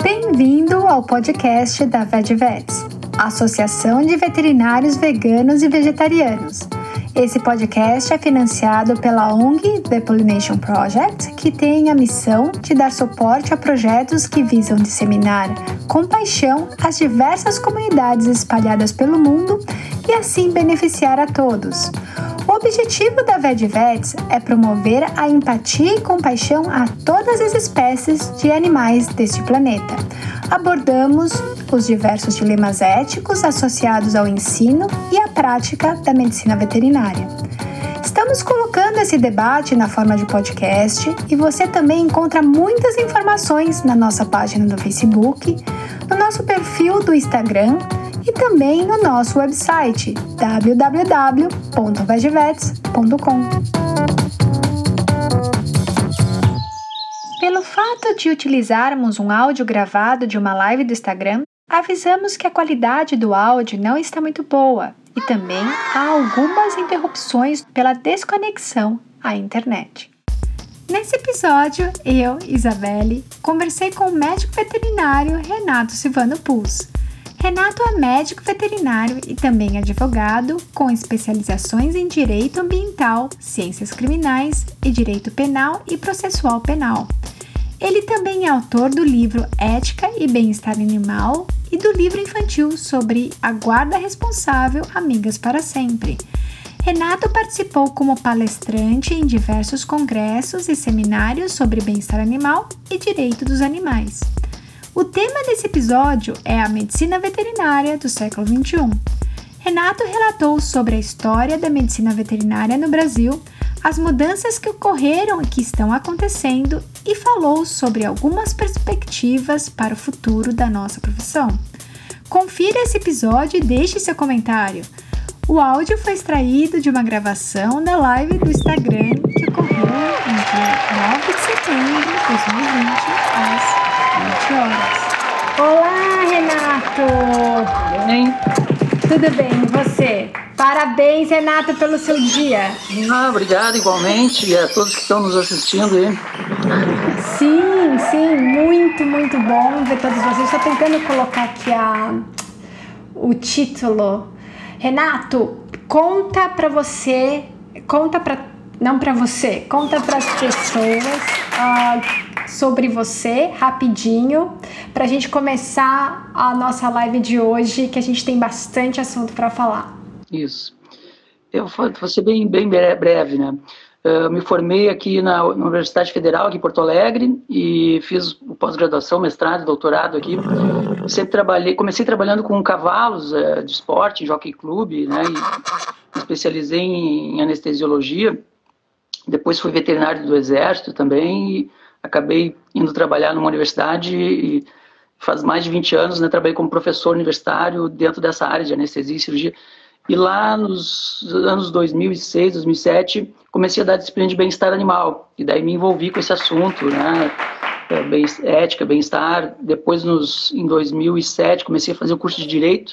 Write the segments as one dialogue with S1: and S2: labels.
S1: Bem-vindo ao podcast da VetVets, Associação de Veterinários Veganos e Vegetarianos. Esse podcast é financiado pela ONG The Pollination Project, que tem a missão de dar suporte a projetos que visam disseminar com paixão as diversas comunidades espalhadas pelo mundo e assim beneficiar a todos. O objetivo da VetVets é promover a empatia e compaixão a todas as espécies de animais deste planeta. Abordamos os diversos dilemas éticos associados ao ensino e à prática da medicina veterinária. Estamos colocando esse debate na forma de podcast e você também encontra muitas informações na nossa página do Facebook, no nosso perfil do Instagram e também no nosso website www.vegevets.com. Pelo fato de utilizarmos um áudio gravado de uma live do Instagram, avisamos que a qualidade do áudio não está muito boa e também há algumas interrupções pela desconexão à internet. Nesse episódio, eu, Isabelle, conversei com o médico veterinário Renato Silvano Puls. Renato é médico veterinário e também advogado, com especializações em direito ambiental, ciências criminais e direito penal e processual penal. Ele também é autor do livro Ética e Bem-Estar Animal e do livro infantil sobre a guarda responsável Amigas para Sempre. Renato participou como palestrante em diversos congressos e seminários sobre bem-estar animal e direito dos animais. O tema desse episódio é a medicina veterinária do século XXI. Renato relatou sobre a história da medicina veterinária no Brasil as mudanças que ocorreram e que estão acontecendo e falou sobre algumas perspectivas para o futuro da nossa profissão. Confira esse episódio e deixe seu comentário. O áudio foi extraído de uma gravação da live do Instagram que ocorreu no dia 9 de setembro de 2020, às 20 horas. Olá, Renato!
S2: Tudo bem?
S1: Tudo bem, e você? Parabéns, Renato, pelo seu dia.
S2: Ah, obrigado igualmente e a todos que estão nos assistindo aí.
S1: Sim, sim, muito, muito bom ver todos vocês. Estou tentando colocar aqui a, o título. Renato, conta para você, conta para não para você, conta para as pessoas uh, sobre você rapidinho, para a gente começar a nossa live de hoje, que a gente tem bastante assunto para falar.
S2: Isso. Eu vou ser bem, bem breve, né? Eu me formei aqui na Universidade Federal, aqui em Porto Alegre, e fiz pós-graduação, mestrado, doutorado aqui. Sempre trabalhei, comecei trabalhando com cavalos é, de esporte, jockey clube, né? E especializei em anestesiologia. Depois fui veterinário do Exército também e acabei indo trabalhar numa universidade e faz mais de 20 anos, né? Trabalhei como professor universitário dentro dessa área de anestesia e cirurgia e lá nos anos 2006, 2007, comecei a dar disciplina de bem-estar animal. E daí me envolvi com esse assunto, né? É, bem, ética, bem-estar. Depois, nos, em 2007, comecei a fazer o curso de Direito.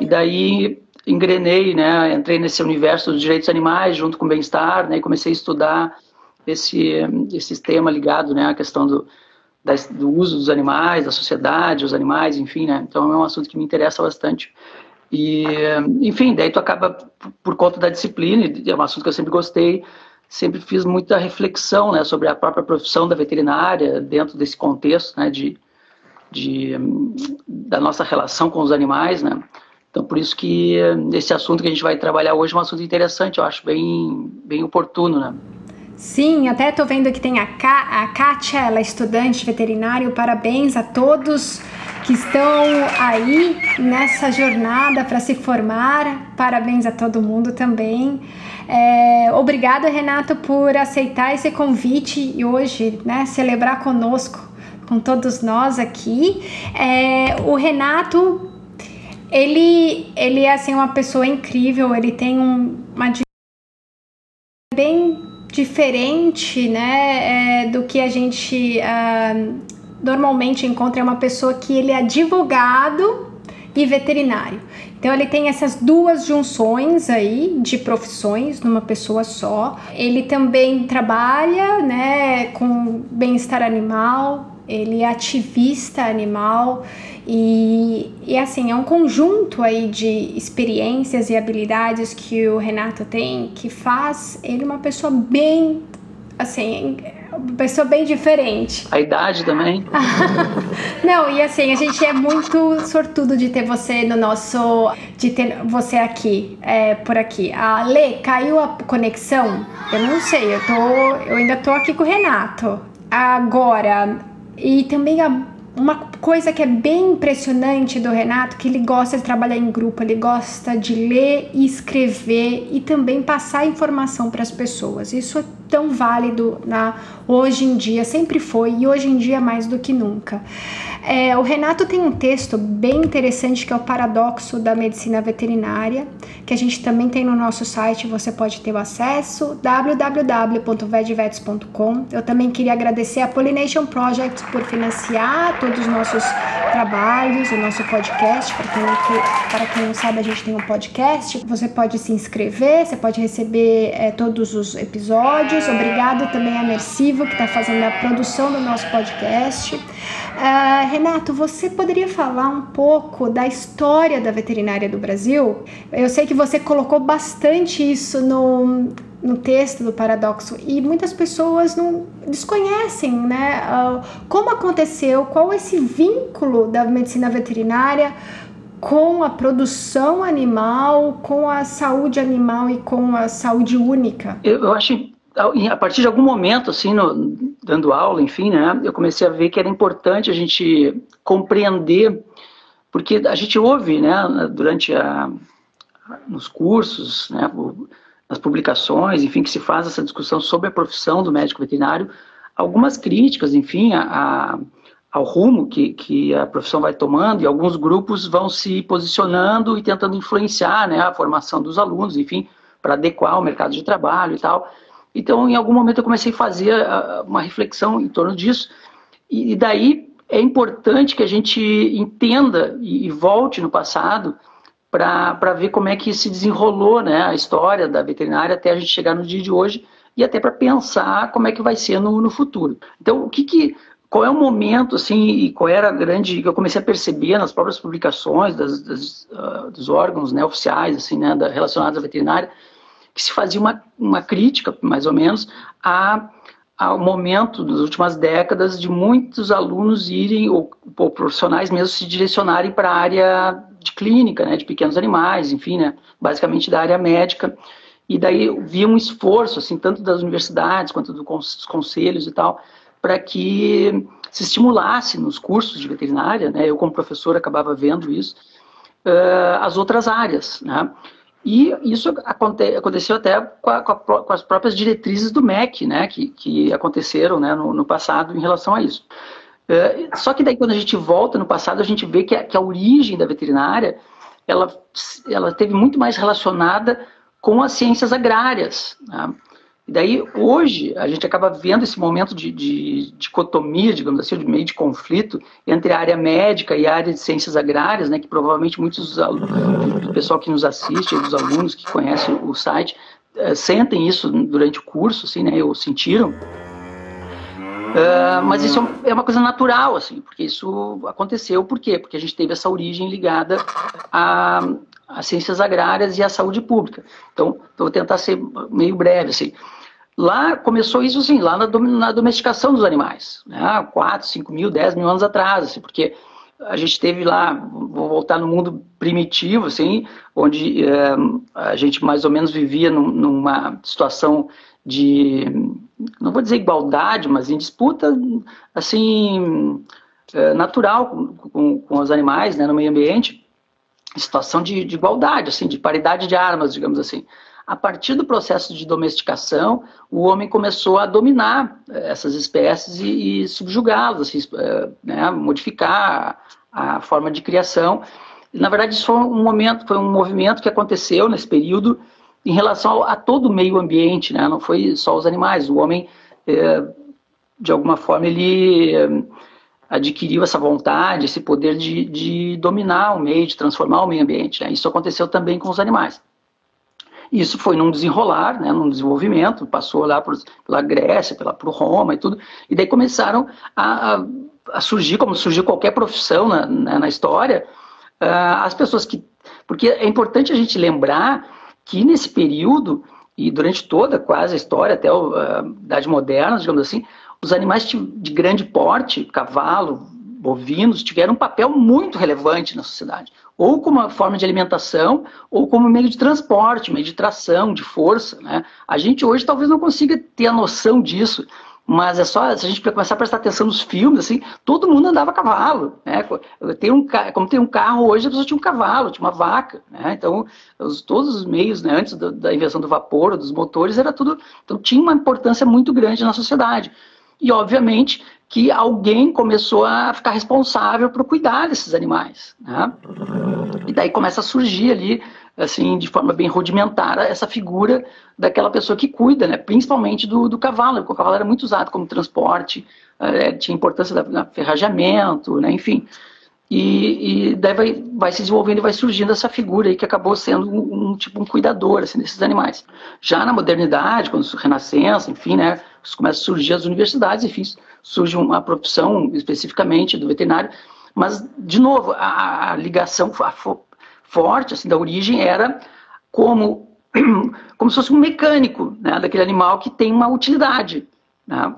S2: E daí engrenei, né? Entrei nesse universo dos direitos animais junto com bem-estar, né? E comecei a estudar esse, esse tema ligado, né? À questão do, do uso dos animais, da sociedade, os animais, enfim, né? Então é um assunto que me interessa bastante. E, enfim, daí tu acaba, por conta da disciplina, é um assunto que eu sempre gostei, sempre fiz muita reflexão né, sobre a própria profissão da veterinária dentro desse contexto né, de, de, da nossa relação com os animais, né? Então, por isso que esse assunto que a gente vai trabalhar hoje é um assunto interessante, eu acho bem, bem oportuno, né?
S1: Sim, até estou vendo que tem a, a Kátia, ela é estudante veterinário. Parabéns a todos que estão aí nessa jornada para se formar. Parabéns a todo mundo também. É, obrigada, Renato, por aceitar esse convite e hoje né, celebrar conosco, com todos nós aqui. É, o Renato, ele, ele é assim, uma pessoa incrível, ele tem um, uma bem diferente né, é, do que a gente uh, normalmente encontra. Uma pessoa que ele é advogado e veterinário. Então ele tem essas duas junções aí de profissões numa pessoa só. Ele também trabalha, né, com bem-estar animal, ele é ativista animal e, e assim, é um conjunto aí de experiências e habilidades que o Renato tem que faz ele uma pessoa bem assim, uma pessoa bem diferente.
S2: A idade também.
S1: Não, e assim, a gente é muito sortudo de ter você no nosso. de ter você aqui, é, por aqui. A Lê, caiu a conexão? Eu não sei, eu tô. Eu ainda tô aqui com o Renato. Agora, e também a uma coisa que é bem impressionante do Renato, que ele gosta de trabalhar em grupo, ele gosta de ler e escrever e também passar informação para as pessoas. Isso é tão válido na hoje em dia, sempre foi e hoje em dia mais do que nunca. É, o Renato tem um texto bem interessante que é o paradoxo da medicina veterinária, que a gente também tem no nosso site, você pode ter o acesso www.vedvets.com. Eu também queria agradecer a Pollination Project por financiar todos os nossos trabalhos, o nosso podcast. Para quem, para quem não sabe, a gente tem um podcast. Você pode se inscrever, você pode receber é, todos os episódios. Obrigado também a Mersivo, que está fazendo a produção do nosso podcast. Uh, Renato, você poderia falar um pouco da história da veterinária do Brasil? Eu sei que você colocou bastante isso no, no texto do paradoxo e muitas pessoas não desconhecem, né? Uh, como aconteceu, qual esse vínculo da medicina veterinária com a produção animal, com a saúde animal e com a saúde única?
S2: Eu acho a partir de algum momento, assim, no, dando aula, enfim, né, eu comecei a ver que era importante a gente compreender, porque a gente ouve, né, durante a, nos cursos, né, nas publicações, enfim, que se faz essa discussão sobre a profissão do médico veterinário, algumas críticas, enfim, a, a, ao rumo que, que a profissão vai tomando e alguns grupos vão se posicionando e tentando influenciar, né, a formação dos alunos, enfim, para adequar o mercado de trabalho e tal. Então, em algum momento, eu comecei a fazer ah, uma reflexão em torno disso, e daí é importante que a gente entenda e volte no passado para ver como é que se desenrolou né, a história da veterinária até a gente chegar no dia de hoje e até para pensar como é que vai ser no, no futuro. Então, o que, que qual é o momento, assim, e qual era a grande, que eu comecei a perceber nas próprias publicações das, das, uh, dos órgãos né, oficiais, assim, né, da, relacionados à veterinária, que se fazia uma, uma crítica, mais ou menos, a, ao momento das últimas décadas de muitos alunos irem, ou, ou profissionais mesmo, se direcionarem para a área de clínica, né, de pequenos animais, enfim, né, basicamente da área médica, e daí via um esforço, assim, tanto das universidades quanto dos conselhos e tal, para que se estimulasse nos cursos de veterinária, né, eu como professor acabava vendo isso, uh, as outras áreas, né, e isso aconte, aconteceu até com, a, com, as próprias diretrizes do MEC, né, que, que aconteceram né, no, no passado em relação a isso. Uh, só que daí quando a gente volta no passado, a gente vê que a, que a origem da veterinária, ela, ela teve muito mais relacionada com as ciências agrárias. Né? E daí, hoje, a gente acaba vendo esse momento de, de, de dicotomia, digamos assim, de meio de conflito entre a área médica e a área de ciências agrárias, né, que provavelmente muitos alunos, do pessoal que nos assiste, dos alunos que conhecem o site, é, sentem isso durante o curso, assim, né, ou sentiram. Uh, mas isso é uma coisa natural, assim, porque isso aconteceu, por quê? Porque a gente teve essa origem ligada a, as ciências agrárias e a saúde pública. Então, vou tentar ser meio breve, assim. Lá começou isso, assim, lá na, na domesticação dos animais, né? 4, 5 mil, 10 mil anos atrás, assim, porque a gente teve lá, vou voltar no mundo primitivo, assim, onde é, a gente mais ou menos vivia num, numa situação de, não vou dizer igualdade, mas em disputa, assim, é, natural com, com, com, os animais, né, no meio ambiente, situação de, de igualdade, assim, de paridade de armas, digamos assim. A partir do processo de domesticação, o homem começou a dominar eh, essas espécies e, e subjugá-las, assim, eh, né, modificar a, forma de criação. Na verdade, isso foi um momento, foi um movimento que aconteceu nesse período em relação a, a todo o meio ambiente, né? não foi só os animais. O homem, é, de alguma forma, ele adquiriu essa vontade, esse poder de, de dominar o meio, de transformar o meio ambiente. Né? Isso aconteceu também com os animais. Isso foi num desenrolar, né, num desenvolvimento, passou lá por, pela Grécia, pela, por Roma e tudo, e daí começaram a, a, a surgir, como surgiu qualquer profissão na, na, na história, uh, as pessoas que. Porque é importante a gente lembrar que nesse período, e durante toda quase a história, até a Idade Moderna, digamos assim, os animais de grande porte, cavalo, bovinos, tiveram um papel muito relevante na sociedade ou como forma de alimentação, ou como meio de transporte, meio de tração, de força. Né? A gente hoje talvez não consiga ter a noção disso, mas é só se a gente começar a prestar atenção nos filmes, assim, todo mundo andava a cavalo, né? Tem um, como tem um carro hoje, a pessoa tinha um cavalo, tinha uma vaca, né? Então, os, todos os meios, né, antes do, da invenção do vapor, dos motores, era tudo, então tinha uma importância muito grande na sociedade. E, obviamente, que alguém começou a ficar responsável por cuidar desses animais. Né? E daí começa a surgir ali, assim, de forma bem rudimentar, essa figura daquela pessoa que cuida, né? principalmente do, do cavalo, porque o cavalo era muito usado como transporte, é, tinha importância da, ferrajamento, né? enfim. E, e, daí vai, vai se desenvolvendo e vai surgindo essa figura aí que acabou sendo um, um tipo um cuidador assim, desses animais. Já na modernidade, quando Renascença, enfim, né, começam a surgir as universidades, enfim, surge uma profissão especificamente do veterinário, mas, de novo, a, a ligação a, forte assim, da origem era como, como se fosse um mecânico né, daquele animal que tem uma utilidade. Né?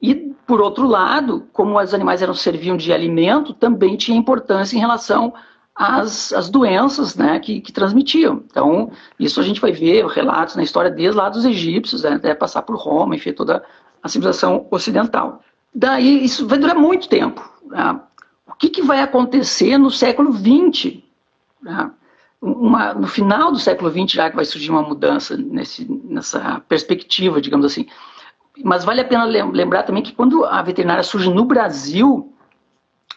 S2: E, por outro lado, como os animais eram serviam de alimento, também tinha importância em relação às, às doenças né, que, que, transmitiam. Então, isso a gente vai ver relatos na história desde lá dos egípcios, né, até passar por Roma, enfim, toda a civilização ocidental. Daí, isso vai durar muito tempo. Né? O que, que vai acontecer no século XX? Né? Uma, no final do século XX, já que vai surgir uma mudança nesse, nessa perspectiva, digamos assim. Mas vale a pena lembrar também que quando a veterinária surge no Brasil,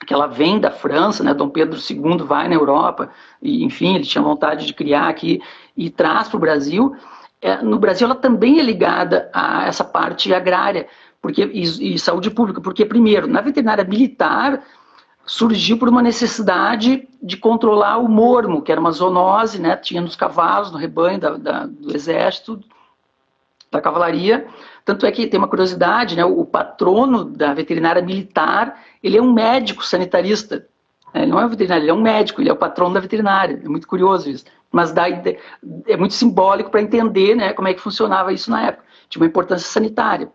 S2: que ela vem da França, né, Dom Pedro II vai na Europa, e enfim, ele tinha vontade de criar aqui e traz para o Brasil. É, no Brasil, ela também é ligada a essa parte agrária porque, e, e saúde pública, porque, primeiro, na veterinária militar, surgiu por uma necessidade de controlar o mormo, que era uma zoonose, né? Tinha nos cavalos, no rebanho da, da, do exército, da cavalaria. Tanto é que tem uma curiosidade, né? O patrono da veterinária militar, ele é um médico sanitarista. Ele não é um veterinário, ele é um médico, ele é o patrono da veterinária. É muito curioso isso. Mas dá, é muito simbólico para entender né, como é que funcionava isso na época. Tinha uma importância sanitária.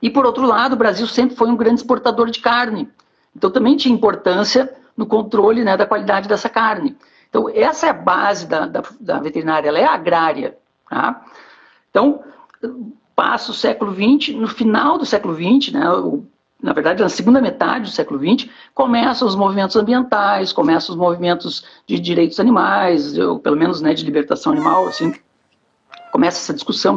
S2: E, por outro lado, o Brasil sempre foi um grande exportador de carne. Então, também tinha importância no controle né, da qualidade dessa carne. Então, essa é a base da, da, da veterinária, ela é agrária. Tá? Então, passa o século XX, no final do século XX, né, o, na verdade, na segunda metade do século XX, começam os movimentos ambientais, começam os movimentos de direitos animais, ou pelo menos né, de libertação animal, assim, começa essa discussão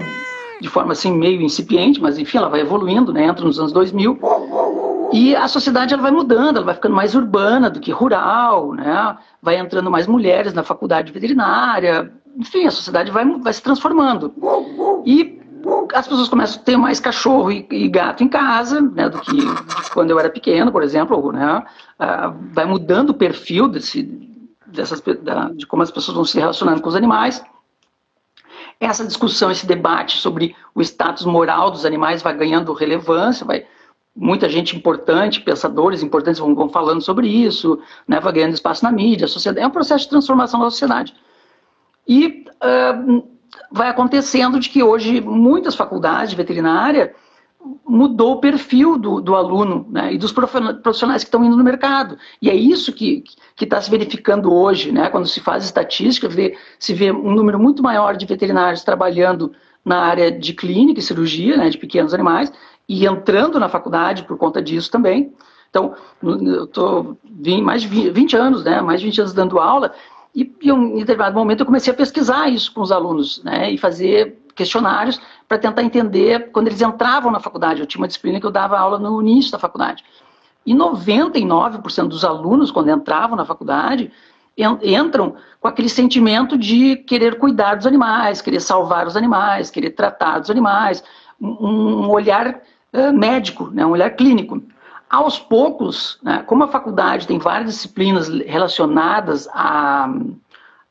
S2: de forma assim meio incipiente, mas enfim, ela vai evoluindo, né, entra nos anos 2000, e a sociedade ela vai mudando, ela vai ficando mais urbana do que rural, né, vai entrando mais mulheres na faculdade veterinária, enfim, a sociedade vai, vai se transformando. E as pessoas começam a ter mais cachorro e, e gato em casa, né, do que quando eu era pequeno, por exemplo, né, uh, vai mudando o perfil desse, dessas, da, de como as pessoas vão se relacionando com os animais. Essa discussão, esse debate sobre o status moral dos animais vai ganhando relevância, vai muita gente importante, pensadores importantes vão, vão falando sobre isso, né, vai ganhando espaço na mídia, sociedade, é um processo de transformação da sociedade. E uh, vai acontecendo de que hoje muitas faculdades de veterinária mudou o perfil do, do aluno né, e dos profissionais que estão indo no mercado. E é isso que está se verificando hoje, né, quando se faz estatística, vê, se vê um número muito maior de veterinários trabalhando na área de clínica e cirurgia, né, de pequenos animais, e entrando na faculdade por conta disso também. Então, eu estou mais de 20 anos, né, mais de 20 anos dando aula, e, e em determinado momento eu comecei a pesquisar isso com os alunos, né, e fazer questionários para tentar entender quando eles entravam na faculdade. Eu tinha uma disciplina que eu dava aula no início da faculdade. E 99% dos alunos, quando entravam na faculdade, entram com aquele sentimento de querer cuidar dos animais, querer salvar os animais, querer tratar dos animais, um olhar médico, né, um olhar clínico. Aos poucos, né, como a faculdade tem várias disciplinas relacionadas a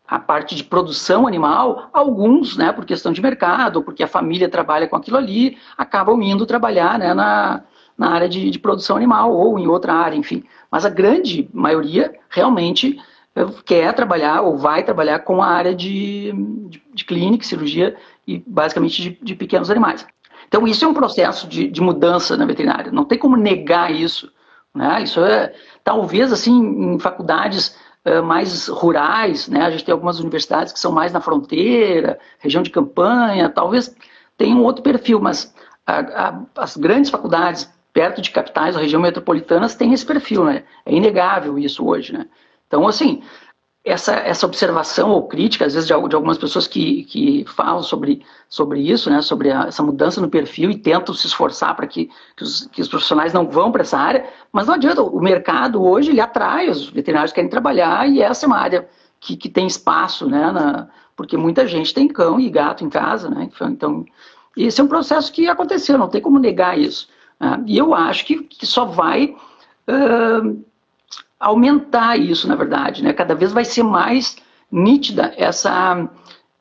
S2: a parte de produção animal, alguns, né, por questão de mercado, porque a família trabalha com aquilo ali, acabam indo trabalhar né, na, na área de, de produção animal ou em outra área, enfim. Mas a grande maioria realmente eh, quer trabalhar ou vai trabalhar com a área de, de, de clínica, cirurgia e basicamente de, de, pequenos animais. Então isso é um processo de, de mudança na veterinária, não tem como negar isso. Né? Isso é, talvez assim, em faculdades mais rurais, né? A gente tem algumas universidades que são mais na fronteira, região de campanha, talvez tenha um outro perfil, mas a, a, as grandes faculdades perto de capitais, região metropolitanas, têm esse perfil, né? É inegável isso hoje, né? Então, assim, essa, essa observação ou crítica, às vezes, de, de algumas pessoas que, que falam sobre, sobre isso, né, sobre a, essa mudança no perfil e tentam se esforçar para que, que os, que, os, profissionais não vão para essa área, mas não adianta, o mercado hoje ele atrai, os veterinários querem trabalhar e essa é uma área que, que tem espaço, né, na, porque muita gente tem cão e gato em casa, né, então esse é um processo que aconteceu, não tem como negar isso. Né, e eu acho que, que só vai... Uh, aumentar isso, na verdade, né? Cada vez vai ser mais nítida essa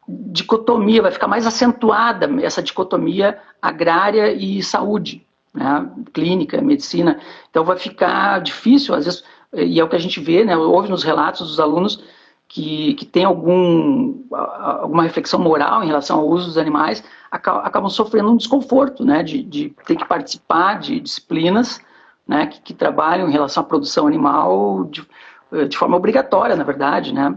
S2: dicotomia, vai ficar mais acentuada essa dicotomia agrária e saúde, né? clínica, medicina. Então vai ficar difícil, às vezes, e é o que a gente vê, né? Ouve nos relatos dos alunos que, que tem algum, alguma reflexão moral em relação ao uso dos animais, acabam sofrendo um desconforto, né? De, de ter que participar de disciplinas né, que, que, trabalham em relação à produção animal de, eh, de forma obrigatória, na verdade, né.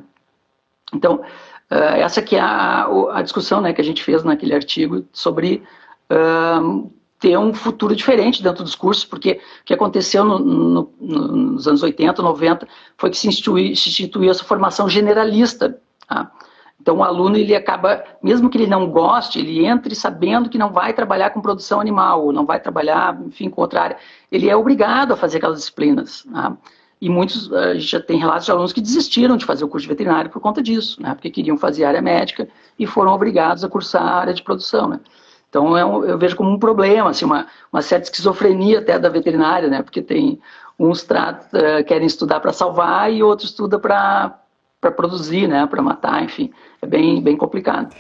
S2: Então, uh, essa que é a, a, discussão né, que a gente fez naquele artigo sobre uh, ter um futuro diferente dentro dos cursos, porque o que aconteceu no, no, nos anos 80, 90, foi que se instituiu, se instituiu essa formação generalista, tá? Então, o aluno, ele acaba, mesmo que ele não goste, ele entre sabendo que não vai trabalhar com produção animal, ou não vai trabalhar, enfim, com outra área. Ele é obrigado a fazer aquelas disciplinas. Né? E muitos, a gente já tem relatos de alunos que desistiram de fazer o curso de veterinário por conta disso, né? porque queriam fazer área médica e foram obrigados a cursar a área de produção. Né? Então, é um, eu vejo como um problema, assim, uma, uma certa esquizofrenia até da veterinária, né? porque tem uns trata, eh, querem estudar para salvar e outros estudam para para produzir, né, para matar, enfim, é bem, bem complicado.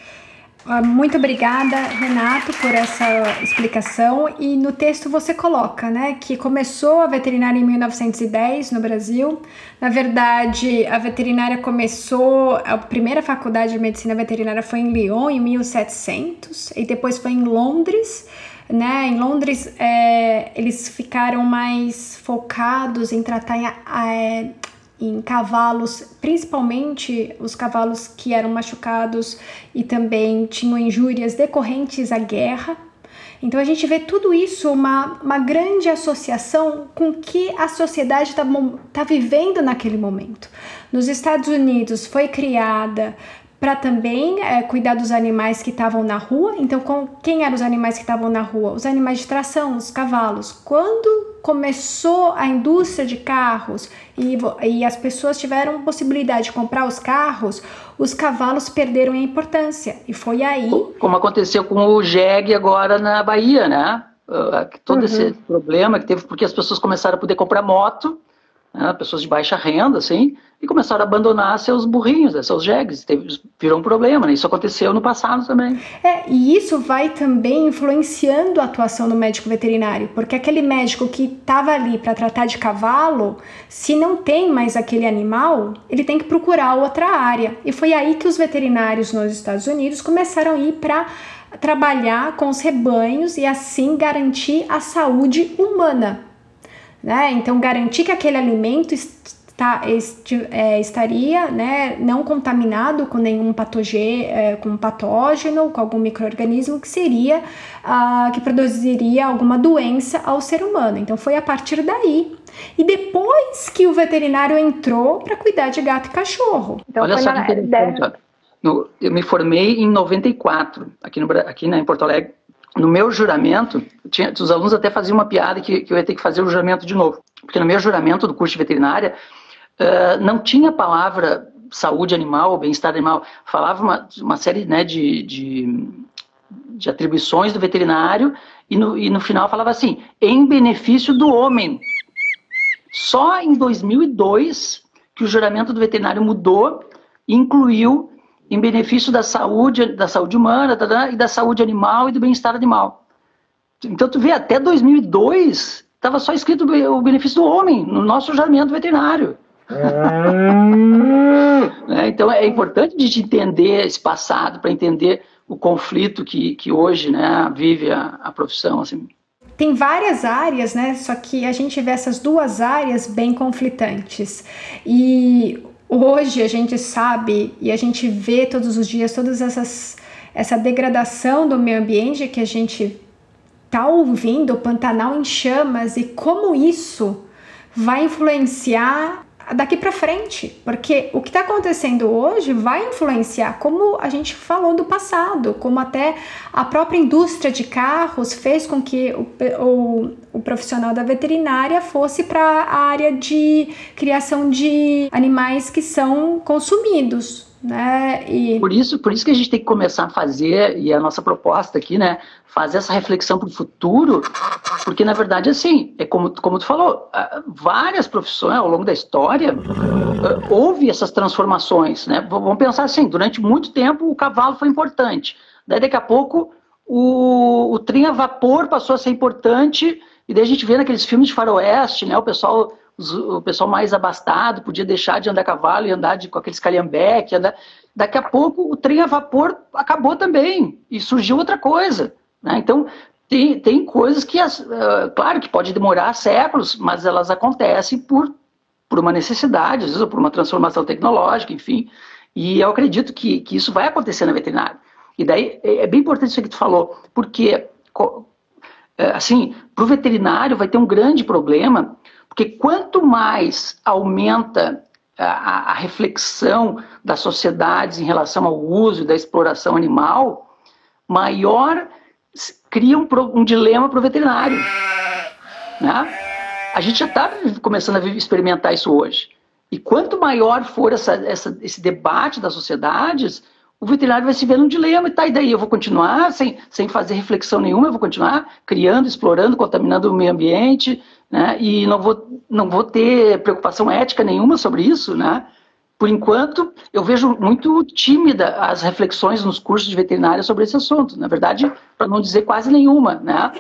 S1: Ah, muito obrigada, Renato, por essa explicação. E no texto você coloca, né, que começou a veterinária em 1910 no Brasil. Na verdade, a veterinária começou, a primeira faculdade de medicina veterinária foi em Lyon em 1700 e depois foi em Londres. Né? Em Londres, é, eles ficaram mais focados em tratar é, em cavalos, principalmente os cavalos que eram machucados e também tinham injúrias decorrentes à guerra. Então a gente vê tudo isso, uma, uma grande associação com o que a sociedade está tá vivendo naquele momento. Nos Estados Unidos foi criada para também é, cuidar dos animais que estavam na rua. Então, com, quem eram os animais que estavam na rua? Os animais de tração, os cavalos. Quando começou a indústria de carros e, e as pessoas tiveram possibilidade de comprar os carros, os cavalos perderam a importância. E foi aí.
S2: Como aconteceu com o Jeg agora na Bahia, né? Uh, todo uhum. esse problema que teve porque as pessoas começaram a poder comprar moto né, pessoas de baixa renda, assim, e começaram a abandonar seus burrinhos, né, seus jegues. Teve, virou um problema, né? Isso aconteceu no passado também.
S1: É, e isso vai também influenciando a atuação do médico veterinário, porque aquele médico que estava ali para tratar de cavalo, se não tem mais aquele animal, ele tem que procurar outra área. E foi aí que os veterinários nos Estados Unidos começaram a ir para trabalhar com os rebanhos e assim garantir a saúde humana né? Então, garantir que aquele alimento está, este, é, estaria né, não contaminado com nenhum patogê, é, com patógeno, com algum microorganismo que seria ah, que produziria alguma doença ao ser humano. Então, foi a partir daí. E depois que o veterinário entrou para cuidar de gato e cachorro. Então,
S2: Olha só que interessante. eu me formei em 94, aqui, no, aqui né, em Porto Alegre no meu juramento, tinha, os alunos até faziam uma piada que, que, eu ia ter que fazer o juramento de novo. Porque no meu juramento do curso de veterinária, uh, não tinha palavra saúde animal bem-estar animal. Falava uma, uma série né, de, de, de, atribuições do veterinário e no, e no final falava assim, em benefício do homem. Só em 2002 que o juramento do veterinário mudou e incluiu em benefício da saúde, da saúde humana tá, tá, e da saúde animal e do bem-estar animal. Então tu vê até 2002 estava só escrito o benefício do homem no nosso juramento veterinário. é, então é importante a gente entender esse passado para entender o conflito que, que hoje né, vive a, a profissão. Assim.
S1: Tem várias áreas, né? Só que a gente vê essas duas áreas bem conflitantes. E hoje a gente sabe e a gente vê todos os dias todas essas essa degradação do meio ambiente que a gente tá ouvindo, o Pantanal em chamas e como isso vai influenciar daqui para frente, porque o que está acontecendo hoje vai influenciar, como a gente falou do passado, como até a própria indústria de carros fez com que o, o, o profissional da veterinária fosse para a área de criação de animais que são consumidos. Né?
S2: E... Por isso, por isso que a gente tem que começar a fazer e a nossa proposta aqui, né, fazer essa reflexão para o futuro, porque na verdade assim, é como como tu falou, várias profissões ao longo da história houve essas transformações, né? Vamos pensar assim, durante muito tempo o cavalo foi importante, daí daqui a pouco o, o trem a vapor passou a ser importante e daí a gente vê naqueles filmes de faroeste, né, o pessoal o pessoal mais abastado podia deixar de andar a cavalo e andar de, com aqueles calhambeque. Andar... Daqui a pouco o trem a vapor acabou também e surgiu outra coisa. Né? Então, tem, tem coisas que, as, uh, claro que pode demorar séculos, mas elas acontecem por, por uma necessidade, às vezes por uma transformação tecnológica, enfim. E eu acredito que, que isso vai acontecer na veterinária. E daí é, é bem importante isso que tu falou, porque, assim, para o veterinário vai ter um grande problema porque quanto mais aumenta a, a, reflexão das sociedades em relação ao uso da exploração animal, maior cria um, um dilema para o veterinário. Né? A gente já está começando a experimentar isso hoje. E quanto maior for essa, essa, esse debate das sociedades, o veterinário vai se ver num dilema, tá, e daí eu vou continuar sem, sem fazer reflexão nenhuma, eu vou continuar criando, explorando, contaminando o meio ambiente, né? E não vou, não vou ter preocupação ética nenhuma sobre isso, né? Por enquanto, eu vejo muito tímida as reflexões nos cursos de veterinária sobre esse assunto. Na verdade, para não dizer quase nenhuma, né?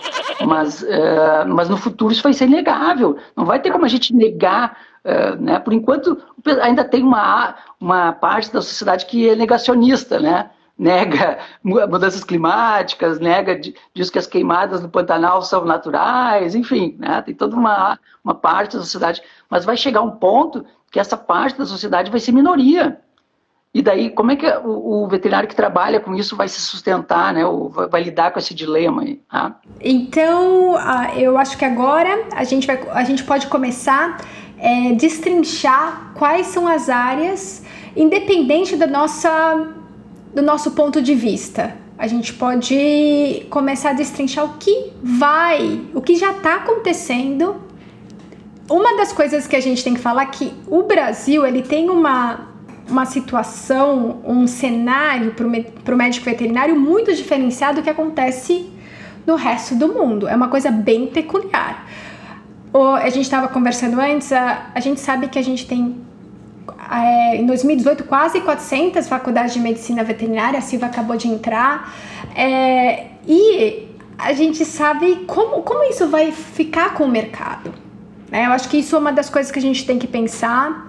S2: Mas, uh, mas no futuro isso vai ser inegável. Não vai ter como a gente negar, uh, né? Por enquanto, ainda tem uma, uma parte da sociedade que é negacionista, né? nega mudanças climáticas, nega, diz que as queimadas no Pantanal são naturais, enfim, né? tem toda uma, uma parte da sociedade. Mas vai chegar um ponto que essa parte da sociedade vai ser minoria. E daí, como é que o, o veterinário que trabalha com isso vai se sustentar, né? Ou vai, vai lidar com esse dilema aí? Tá?
S1: Então, eu acho que agora a gente, vai, a gente pode começar é, destrinchar quais são as áreas, independente da nossa do nosso ponto de vista. A gente pode começar a destrinchar o que vai, o que já está acontecendo. Uma das coisas que a gente tem que falar é que o Brasil ele tem uma, uma situação, um cenário para o médico veterinário muito diferenciado do que acontece no resto do mundo. É uma coisa bem peculiar. A gente estava conversando antes, a, a gente sabe que a gente tem é, em 2018 quase 400 faculdades de medicina veterinária, a Silva acabou de entrar, é, e a gente sabe como, como isso vai ficar com o mercado. Né? Eu acho que isso é uma das coisas que a gente tem que pensar.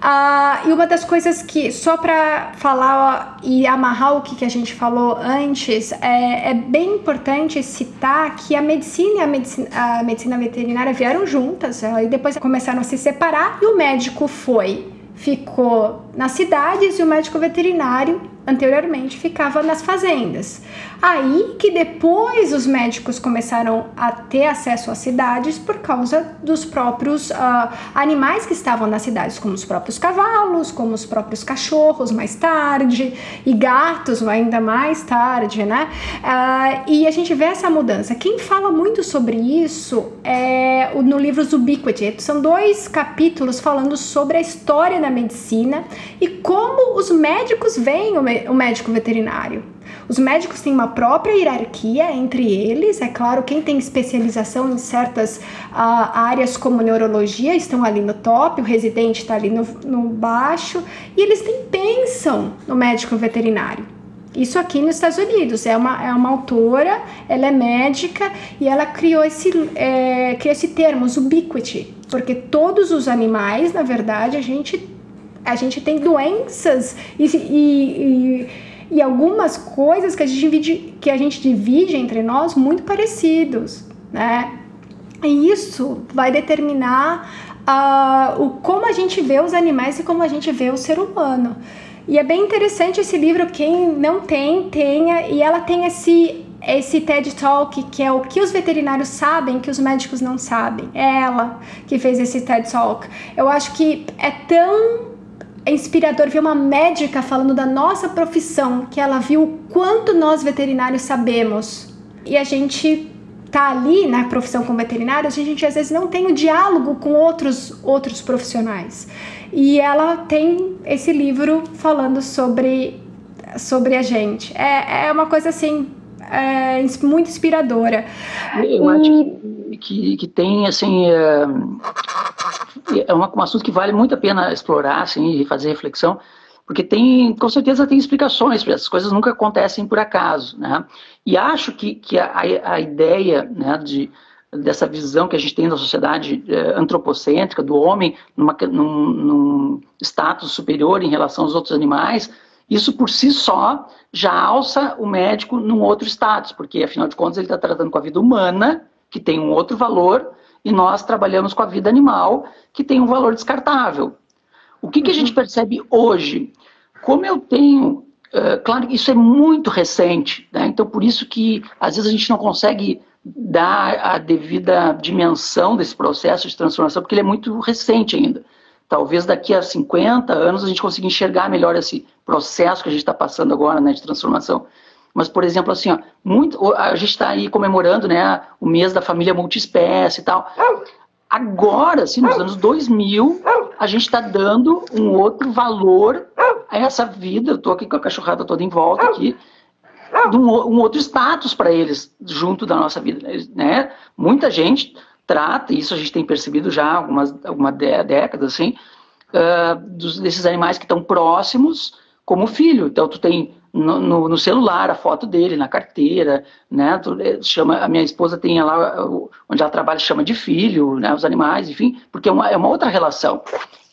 S1: Ah, e uma das coisas que, só para falar ó, e amarrar o que, que a gente falou antes, é, é, bem importante citar que a medicina e a medicina, a medicina veterinária vieram juntas, e depois começaram a se separar, e o médico foi ficou nas cidades e o médico veterinário anteriormente ficava nas fazendas. Aí que depois os médicos começaram a ter acesso às cidades por causa dos próprios uh, animais que estavam nas cidades, como os próprios cavalos, como os próprios cachorros mais tarde, e gatos ainda mais tarde, né? Uh, e a gente vê essa mudança. Quem fala muito sobre isso é no livro Ubiquity. São dois capítulos falando sobre a história da medicina e como os médicos veem o médico veterinário. Os médicos têm uma própria hierarquia entre eles, é claro, quem tem especialização em certas uh, áreas como neurologia estão ali no top, o residente está ali no, no baixo, e eles têm, pensam no médico veterinário. Isso aqui nos Estados Unidos. É uma, é uma autora, ela é médica e ela criou esse, é, criou esse termo, ubiquity, porque todos os animais, na verdade, a gente, a gente tem doenças e, e, e, e algumas coisas que a, gente divide, que a gente divide entre nós muito parecidos, né? E isso vai determinar uh, o, como a gente vê os animais e como a gente vê o ser humano. E é bem interessante esse livro, quem não tem, tenha, e ela tem esse esse TED Talk, que é o que os veterinários sabem que os médicos não sabem. É ela que fez esse TED Talk. Eu acho que é tão inspirador ver uma médica falando da nossa profissão, que ela viu o quanto nós veterinários sabemos. E a gente tá ali na profissão como veterinário, a gente às vezes não tem o diálogo com outros outros profissionais. E ela tem esse livro falando sobre, sobre a gente. É, é uma coisa assim é, muito inspiradora.
S2: Eu acho que, que tem assim é, é um assunto que vale muito a pena explorar assim, e fazer reflexão, porque tem com certeza tem explicações essas coisas nunca acontecem por acaso, né? E acho que, que a, a ideia né, de dessa visão que a gente tem da sociedade é, antropocêntrica, do homem numa, num, num status superior em relação aos outros animais, isso por si só já alça o médico num outro status, porque afinal de contas ele está tratando com a vida humana, que tem um outro valor, e nós trabalhamos com a vida animal, que tem um valor descartável. O que, que a gente uhum. percebe hoje? Como eu tenho. Uh, claro que isso é muito recente, né? então por isso que às vezes a gente não consegue dar a devida dimensão desse processo de transformação, porque ele é muito recente ainda. Talvez daqui a 50 anos a gente consiga enxergar melhor esse processo que a gente está passando agora né, de transformação. Mas, por exemplo, assim, ó, muito, a gente está aí comemorando né, o mês da família multiespécie e tal. Agora, assim, nos anos 2000, a gente está dando um outro valor a essa vida. Eu estou aqui com a cachorrada toda em volta aqui um, um outro status para eles junto da nossa vida, né? Muita gente trata, isso a gente tem percebido já há algumas, décadas, assim, uh, dos, desses animais que estão próximos como filho. Então, tu tem no, no, no, celular a foto dele, na carteira, né? Eh, chama, a minha esposa tem lá, onde ela trabalha, chama de filho, né? Os animais, enfim, porque é uma, é uma outra relação.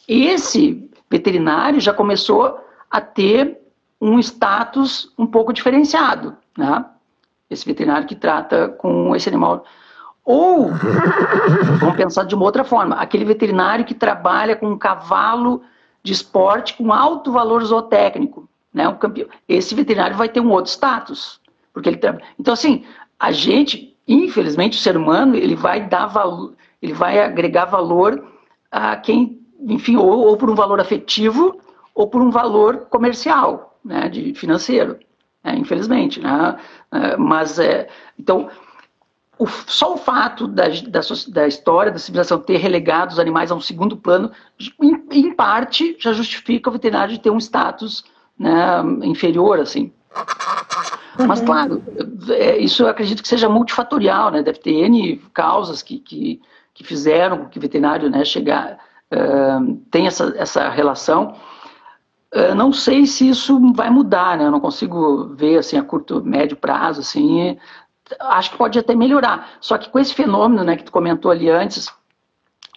S2: Esse veterinário já começou a ter um status um pouco diferenciado, né? Esse veterinário que trata com esse animal. Ou, vamos pensar de uma outra forma, aquele veterinário que trabalha com um cavalo de esporte com alto valor zootécnico, né? Um campeão. Esse veterinário vai ter um outro status, porque ele trabalha. Então, assim, a gente, infelizmente, o ser humano, ele vai dar valor, ele vai agregar valor a quem, enfim, ou, ou por um valor afetivo ou por um valor comercial né, de financeiro, né, infelizmente. Né? É, mas, é, então, o, só o fato da, da, da, história da civilização ter relegado os animais a um segundo plano, em, em parte, já justifica o veterinário de ter um status né, inferior, assim. Mas, uhum. claro, é, isso eu acredito que seja multifatorial, né? Deve ter N causas que, que, que fizeram com que o veterinário né, chegar, uh, tenha essa, essa relação. Eu não sei se isso vai mudar, né? Eu não consigo ver assim a curto, médio prazo, assim. Acho que pode até melhorar. Só que com esse fenômeno, né, que tu comentou ali antes,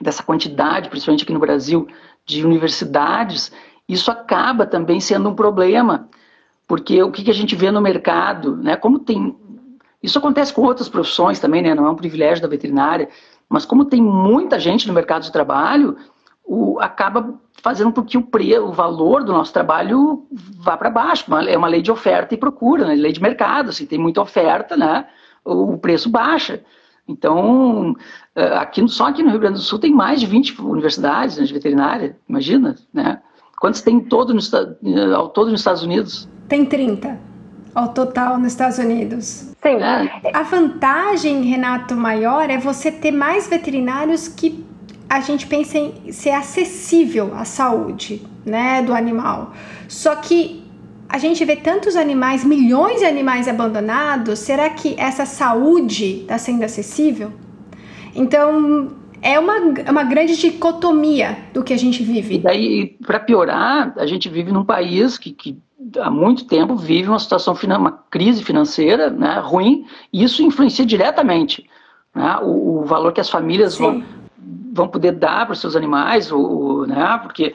S2: dessa quantidade, principalmente aqui no Brasil, de universidades, isso acaba também sendo um problema, porque o que, que a gente vê no mercado, né? Como tem isso acontece com outras profissões também, né? Não é um privilégio da veterinária, mas como tem muita gente no mercado de trabalho, o, acaba fazendo com que o, pre, o valor do nosso trabalho vá para baixo. É uma lei de oferta e procura, né? lei de mercado. Se assim, tem muita oferta, né? o preço baixa. Então, eh, aqui, só aqui no Rio Grande do Sul tem mais de 20 universidades né, de veterinária, imagina, né? Quantos tem todo no, eh, ao todo nos Estados Unidos?
S1: Tem 30 ao total nos Estados Unidos.
S3: Sim. É.
S1: A vantagem, Renato, maior é você ter mais veterinários que a gente pensa em ser acessível à saúde, né, do animal. Só que a gente vê tantos animais, milhões de animais abandonados, será que essa saúde está sendo acessível? Então, é uma, é uma grande dicotomia do que a gente vive.
S2: E daí, para piorar, a gente vive num país que, que há muito tempo vive uma situação, uma crise financeira né, ruim, e isso influencia diretamente né, o, o valor que as famílias vão, vão poder dar para os seus animais, o, né, porque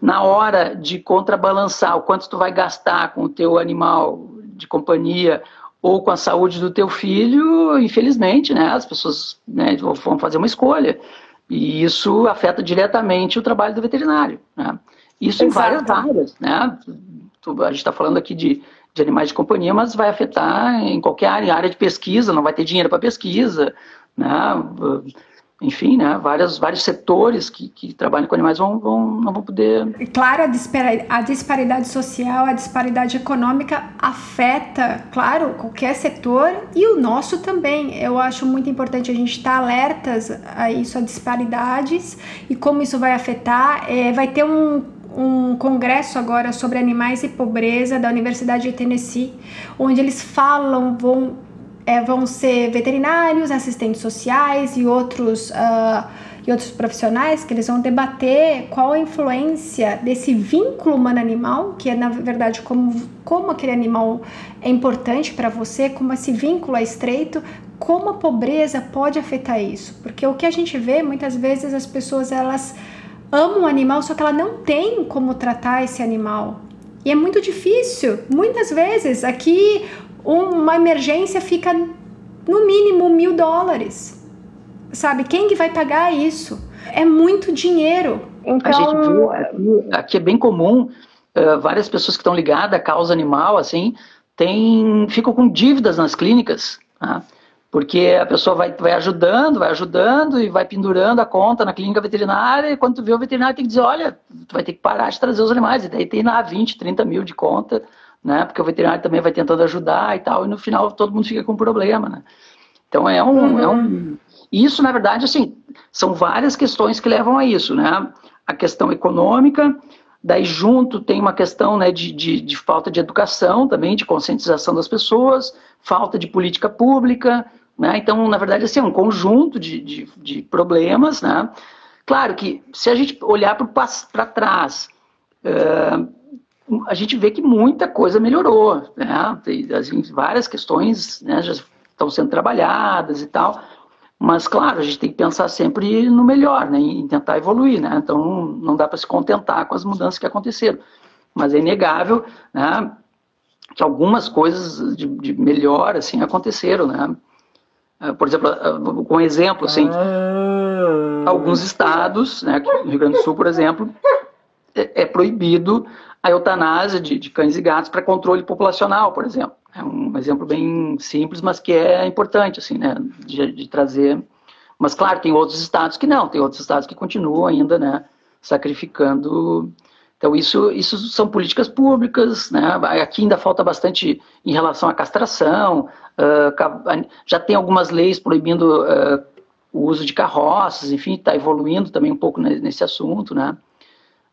S2: na hora de contrabalançar o quanto tu vai gastar com o teu animal de companhia ou com a saúde do teu filho, infelizmente, né, as pessoas né, vão fazer uma escolha. E isso afeta diretamente o trabalho do veterinário. Né? Isso Exato. em várias áreas. Né? A gente está falando aqui de, de animais de companhia, mas vai afetar em qualquer área, em área de pesquisa, não vai ter dinheiro para pesquisa. Né? Enfim, né, várias, vários setores que, que trabalham com animais vão, vão, não vão poder.
S1: Claro, a disparidade, a disparidade social, a disparidade econômica afeta, claro, qualquer setor e o nosso também. Eu acho muito importante a gente estar alertas a isso, a disparidades e como isso vai afetar. É, vai ter um um congresso agora sobre animais e pobreza da Universidade de Tennessee, onde eles falam, vão é, vão ser veterinários, assistentes sociais e outros, uh, e outros profissionais que eles vão debater qual a influência desse vínculo humano-animal, que é na verdade como, como aquele animal é importante para você, como esse vínculo é estreito, como a pobreza pode afetar isso. Porque o que a gente vê, muitas vezes as pessoas elas amam o animal, só que ela não tem como tratar esse animal. E é muito difícil. Muitas vezes aqui uma emergência fica no mínimo mil dólares. Sabe? Quem que vai pagar isso? É muito dinheiro.
S2: Então... A gente viu aqui, aqui é bem comum, uh, várias pessoas que estão ligadas à causa animal, assim, tem, ficam com dívidas nas clínicas, tá? porque a pessoa vai, vai ajudando, vai ajudando e vai pendurando a conta na clínica veterinária, e quando tu vê o veterinário tem que dizer, olha, tu vai ter que parar de trazer os animais, e daí tem lá 20, 30 mil de conta, né? Porque o veterinário também vai tentando ajudar e tal, e no final todo mundo fica com problema, né? Então é um, uhum. é um isso na verdade assim são várias questões que levam a isso, né? A questão econômica, daí junto tem uma questão né, de, de, de falta de educação também, de conscientização das pessoas, falta de política pública, né? Então na verdade assim é um conjunto de, de, de problemas, né? Claro que se a gente olhar para trás uh, a gente vê que muita coisa melhorou, né? Tem, assim, várias questões né, já estão sendo trabalhadas e tal, mas claro, a gente tem que pensar sempre no melhor, né? Em tentar evoluir, né? Então não dá para se contentar com as mudanças que aconteceram, mas é inegável, né? Que algumas coisas de, de melhor assim aconteceram, né? Ah, por exemplo, ah, com um exemplo, assim, ah. alguns estados, né, no Rio Grande do Sul, por exemplo, é, é proibido a eutanásia de, de cães e gatos para controle populacional, por exemplo. É um exemplo bem simples, mas que é importante, assim, né, de, de, trazer. Mas, claro, tem outros estados que não, tem outros estados que continuam ainda, né, sacrificando. Então, isso, isso são políticas públicas, né, aqui ainda falta bastante em relação à castração, uh, já tem algumas leis proibindo uh, o uso de carroças, enfim, está evoluindo também um pouco nesse assunto, né,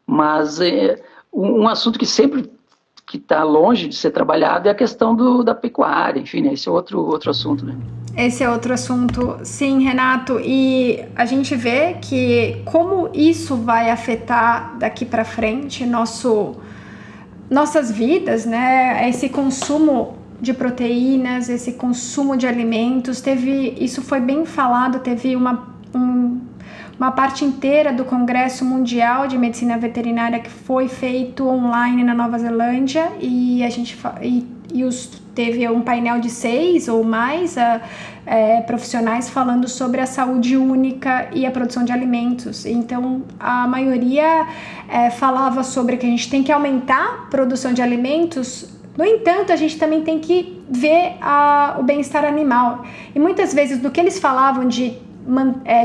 S2: mas... Uh, um, assunto que sempre que está longe de ser trabalhado é a questão do, da pecuária, enfim, né? esse é outro, outro assunto. Né?
S1: Esse é outro assunto, sim, Renato. E a gente vê que como isso vai afetar daqui para frente nosso, nossas vidas, né? Esse consumo de proteínas, esse consumo de alimentos, teve isso foi bem falado, teve uma um uma parte inteira do Congresso Mundial de Medicina Veterinária que foi feito online na Nova Zelândia e a gente e, e os, teve um painel de seis ou mais uh, é, profissionais falando sobre a saúde única e a produção de alimentos. Então a maioria é, falava sobre que a gente tem que aumentar a produção de alimentos no entanto, a gente também tem que ver a, o bem-estar animal. E muitas vezes, do que eles falavam de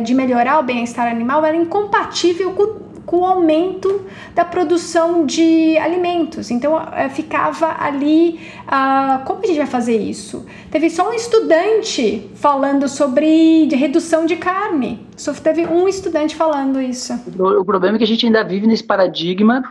S1: de melhorar o bem-estar animal era incompatível com, com o aumento da produção de alimentos. Então é, ficava ali, ah, como a gente vai fazer isso? Teve só um estudante falando sobre de redução de carne. Só teve um estudante falando isso.
S2: O problema é que a gente ainda vive nesse paradigma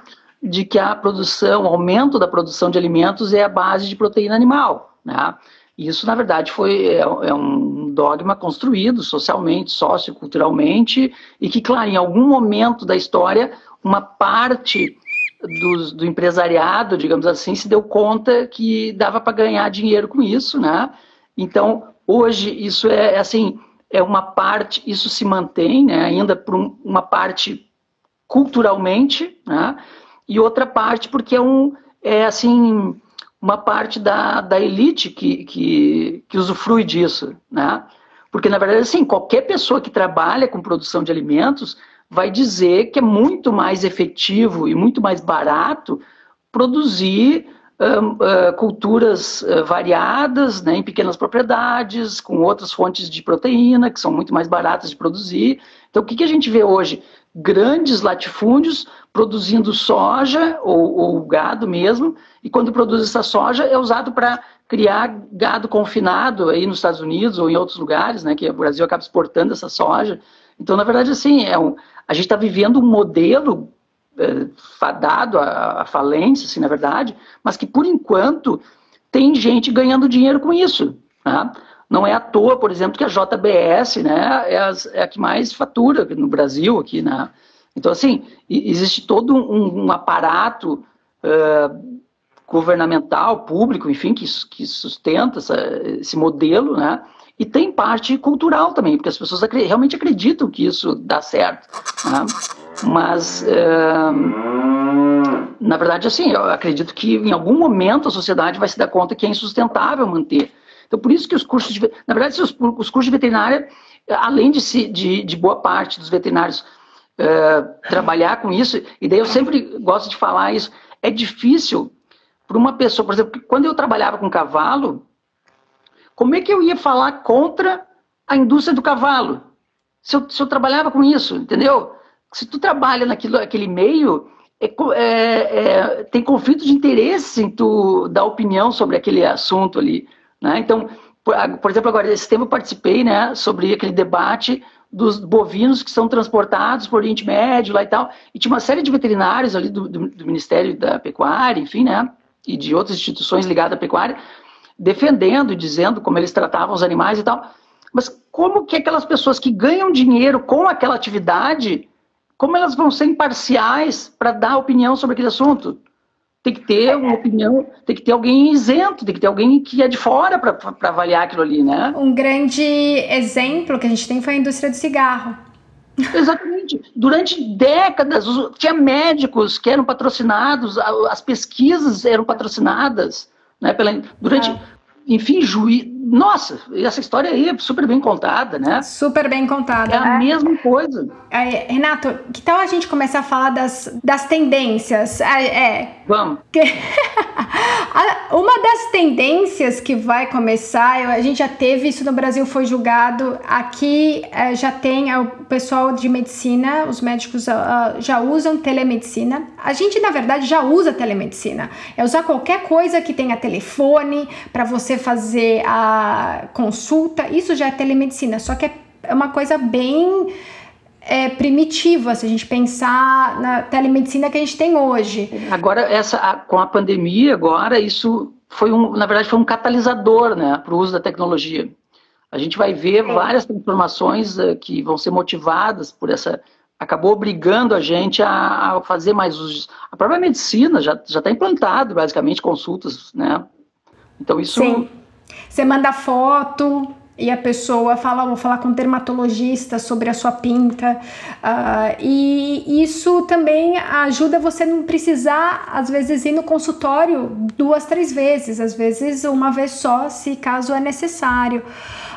S2: de que a produção, o aumento da produção de alimentos é a base de proteína animal. Né? Isso, na verdade, foi, é, é um dogma construído socialmente, socioculturalmente, e que, claro, em algum momento da história, uma parte do, do empresariado, digamos assim, se deu conta que dava para ganhar dinheiro com isso, né? Então, hoje, isso é, assim, é uma parte, isso se mantém, né, ainda por um, uma parte culturalmente, né, e outra parte porque é um, é assim, uma parte da, da elite que, que, que usufrui disso, né? Porque, na verdade, assim, qualquer pessoa que trabalha com produção de alimentos vai dizer que é muito mais efetivo e muito mais barato produzir uh, culturas uh, variadas, né, em pequenas propriedades, com outras fontes de proteína, que são muito mais baratas de produzir. Então, o que, que a gente vê hoje? Grandes latifúndios produzindo soja ou, ou gado mesmo, e quando produz essa soja é usado para criar gado confinado aí nos Estados Unidos ou em outros lugares, né, que o Brasil acaba exportando essa soja. Então, na verdade, assim, é um, a gente está vivendo um modelo é, fadado à, falência, assim, na verdade, mas que por enquanto tem gente ganhando dinheiro com isso. Né? Não é à toa, por exemplo, que a JBS né, é, a, é a que mais fatura no Brasil aqui, né? Então, assim, existe todo um, um aparato uh, governamental, público, enfim, que, que sustenta essa, esse modelo, né? E tem parte cultural também, porque as pessoas realmente acreditam que isso dá certo. Né? Mas, é, na verdade, assim, eu acredito que em algum momento a sociedade vai se dar conta que é insustentável manter. Então, por isso que os cursos de. Na verdade, os, os cursos de veterinária, além de, se, de, de boa parte dos veterinários é, trabalhar com isso, e daí eu sempre gosto de falar isso, é difícil para uma pessoa, por exemplo, quando eu trabalhava com cavalo, como é que eu ia falar contra a indústria do cavalo? Se eu, se eu trabalhava com isso, entendeu? Se tu trabalha naquilo, naquele meio, é, é, é, tem conflito de interesse em tu dar opinião sobre aquele assunto ali. Né? Então, por, por, exemplo, agora, esse tempo eu participei né, sobre aquele debate dos bovinos que são transportados por Oriente Médio lá e tal, e tinha uma série de veterinários ali do, do, do Ministério da Pecuária, enfim, né, e de outras instituições ligadas à pecuária, defendendo e dizendo como eles tratavam os animais e tal. Mas como que aquelas pessoas que ganham dinheiro com aquela atividade, como elas vão ser imparciais para dar opinião sobre aquele assunto? Tem que ter uma opinião, tem que ter alguém isento, tem que ter alguém que é de fora para avaliar aquilo ali, né?
S1: Um grande exemplo que a gente tem foi a indústria do cigarro.
S2: Exatamente. Durante décadas, tinha médicos que eram patrocinados, as pesquisas eram patrocinadas. Né, pela, durante, é. enfim, juiz. Nossa, essa história aí é super bem contada, né?
S1: Super bem contada.
S2: É a né? mesma coisa.
S1: É, Renato, que tal a gente começar a falar das, das tendências? É. é.
S2: Vamos.
S1: Uma das tendências que vai começar, a gente já teve isso no Brasil, foi julgado. Aqui é, já tem o pessoal de medicina, os médicos uh, já usam telemedicina. A gente, na verdade, já usa telemedicina. É usar qualquer coisa que tenha telefone para você fazer a consulta. Isso já é telemedicina, só que é uma coisa bem é, primitiva se a gente pensar na telemedicina que a gente tem hoje.
S2: Agora, essa, a, com a pandemia, agora, isso foi um, na verdade, foi um catalisador né, para o uso da tecnologia. A gente vai ver é. várias transformações uh, que vão ser motivadas por essa. Acabou obrigando a gente a, a fazer mais usos. A própria medicina já está implantado, basicamente, consultas, né? Então isso.
S1: Sim. Você manda foto, e a pessoa fala, vou falar com um dermatologista sobre a sua pinta. Uh, e isso também ajuda você não precisar, às vezes, ir no consultório duas, três vezes, às vezes uma vez só, se caso é necessário.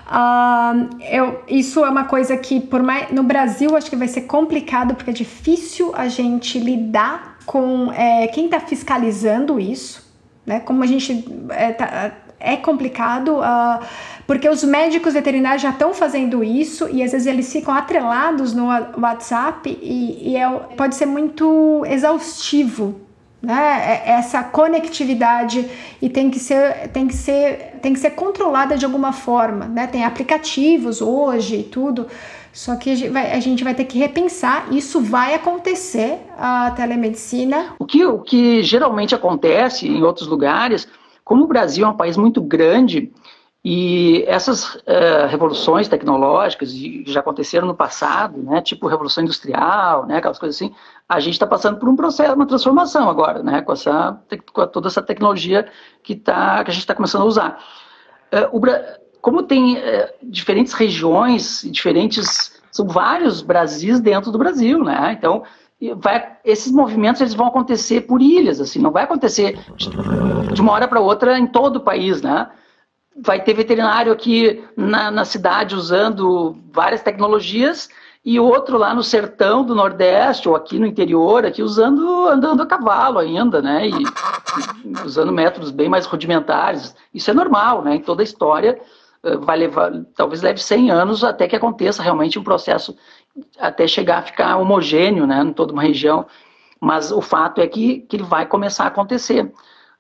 S1: Uh, eu, isso é uma coisa que, por mais, no Brasil, acho que vai ser complicado, porque é difícil a gente lidar com é, quem está fiscalizando isso. Né? Como a gente é, tá, é complicado. Uh, porque os médicos veterinários já estão fazendo isso e às vezes eles ficam atrelados no WhatsApp e, e é, pode ser muito exaustivo né? É, essa conectividade e tem que ser, tem que ser, tem que ser controlada de alguma forma, né? Tem aplicativos hoje e tudo, só que a gente, vai, a gente vai ter que repensar. Isso vai acontecer a telemedicina.
S2: O que, o que geralmente acontece em outros lugares, como o Brasil é um país muito grande e essas uh, revoluções tecnológicas já aconteceram no passado, né, tipo revolução industrial, né, aquelas coisas assim, a gente está passando por um processo, uma transformação agora, né, com, essa, com toda essa tecnologia que, tá, que a gente está começando a usar. Uh, o, como tem uh, diferentes regiões, diferentes, são vários Brasis dentro do Brasil, né, então vai, esses movimentos eles vão acontecer por ilhas, assim, não vai acontecer de, uma hora para outra em todo o país, né, vai ter veterinário aqui na, na cidade usando várias tecnologias e outro lá no sertão do Nordeste ou aqui no interior, aqui usando andando a cavalo ainda, né? E, e usando métodos bem mais rudimentares. Isso é normal, né? Em toda a história vai levar, talvez leve 100 anos até que aconteça realmente um processo até chegar a ficar homogêneo, né? Em toda uma região. Mas o fato é que, que ele vai começar a acontecer.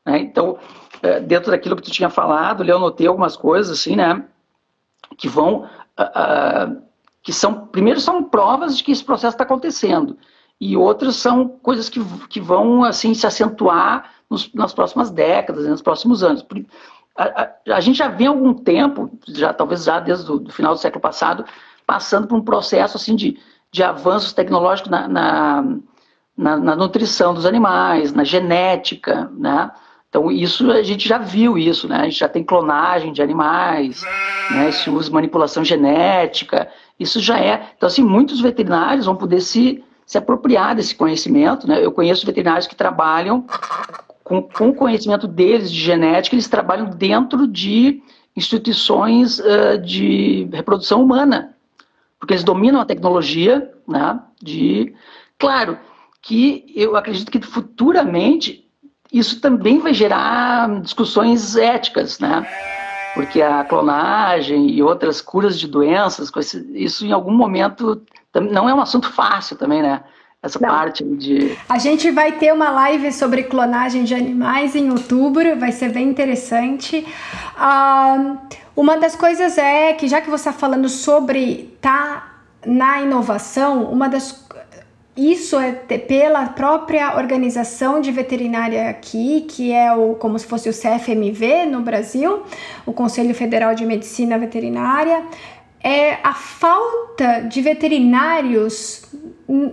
S2: Né? Então, é, dentro daquilo que tu tinha falado, eu notei algumas coisas assim, né, que vão, uh, que são, primeiro são provas de que esse processo está acontecendo, e outras são coisas que, que vão, assim, se acentuar nos, nas próximas décadas, né, nos próximos anos. A, a, a, gente já vem algum tempo, já talvez já desde o final do século passado, passando por um processo, assim, de, de avanços tecnológicos na, na, na, na nutrição dos animais, na genética, né, então, isso a gente já viu isso, né? A gente já tem clonagem de animais, né? Se usa manipulação genética, isso já é. Então, assim, muitos veterinários vão poder se, se apropriar desse conhecimento, né? Eu conheço veterinários que trabalham com, com conhecimento deles de genética, eles trabalham dentro de instituições uh, de reprodução humana, porque eles dominam a tecnologia, né? De, claro, que eu acredito que futuramente isso também vai gerar discussões éticas, né? Porque a clonagem e outras curas de doenças, isso em algum momento não é um assunto fácil também, né? Essa não. parte de.
S1: A gente vai ter uma live sobre clonagem de animais em outubro, vai ser bem interessante. Uh, uma das coisas é que, já que você está falando sobre tá na inovação, uma das isso é pela própria organização de veterinária aqui, que é o como se fosse o CFMV no Brasil, o Conselho Federal de Medicina Veterinária, é a falta de veterinários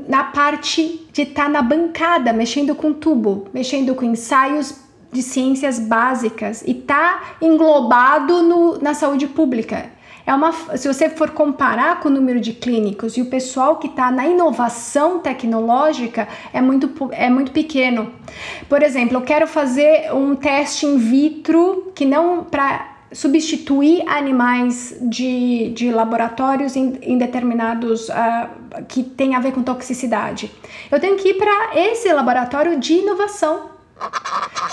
S1: na parte de estar tá na bancada, mexendo com tubo, mexendo com ensaios de ciências básicas e tá englobado no, na saúde pública. É uma, se você for comparar com o número de clínicos e o pessoal que está na inovação tecnológica é muito, é muito pequeno. Por exemplo, eu quero fazer um teste in vitro que não para substituir animais de, de laboratórios em, em determinados uh, que tem a ver com toxicidade. Eu tenho que ir para esse laboratório de inovação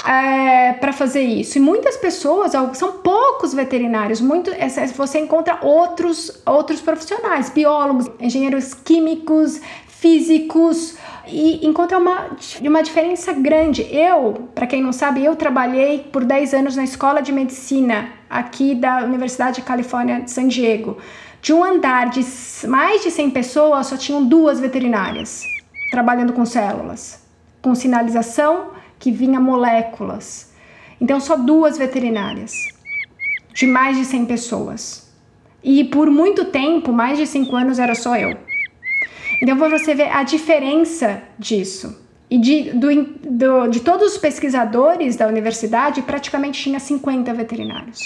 S1: é, para fazer isso. E muitas pessoas, são poucos veterinários, muito, você encontra outros, outros profissionais, biólogos, engenheiros químicos, físicos, e encontra uma, uma diferença grande. Eu, para quem não sabe, eu trabalhei por 10 anos na escola de medicina aqui da Universidade de Califórnia de San Diego. De um andar de mais de 100 pessoas, só tinham duas veterinárias trabalhando com células, com sinalização que vinha moléculas. Então, só duas veterinárias, de mais de 100 pessoas. E por muito tempo, mais de 5 anos, era só eu. Então, você vê a diferença disso. E de, do, do, de todos os pesquisadores da universidade, praticamente tinha 50 veterinários.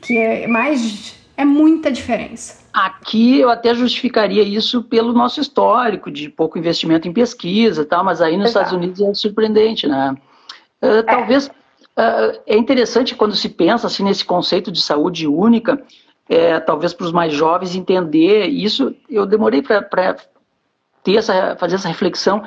S1: Que é mais. É muita diferença.
S2: Aqui eu até justificaria isso pelo nosso histórico de pouco investimento em pesquisa e tal, mas aí nos Exato. Estados Unidos é surpreendente, né? Uh, talvez uh, é interessante quando se pensa assim nesse conceito de saúde única, é, talvez para os mais jovens entender isso. Eu demorei para ter essa fazer essa reflexão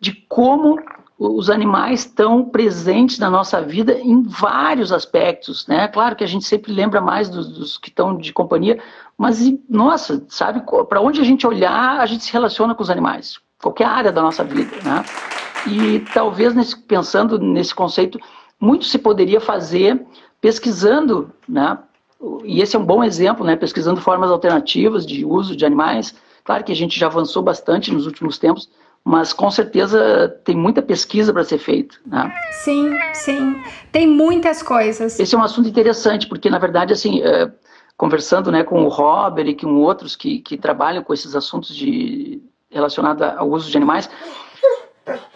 S2: de como os animais estão presentes na nossa vida em vários aspectos, né? Claro que a gente sempre lembra mais dos, dos que estão de companhia, mas nossa, sabe para onde a gente olhar, a gente se relaciona com os animais, qualquer área da nossa vida, né? e talvez nesse, pensando nesse conceito, muito se poderia fazer pesquisando, né? E esse é um bom exemplo, né? Pesquisando formas alternativas de uso de animais. Claro que a gente já avançou bastante nos últimos tempos, mas com certeza tem muita pesquisa para ser feita. Né?
S1: Sim, sim, tem muitas coisas.
S2: Esse é um assunto interessante, porque na verdade, assim, é, conversando né, com o Robert e com outros que, que trabalham com esses assuntos de, relacionados ao uso de animais,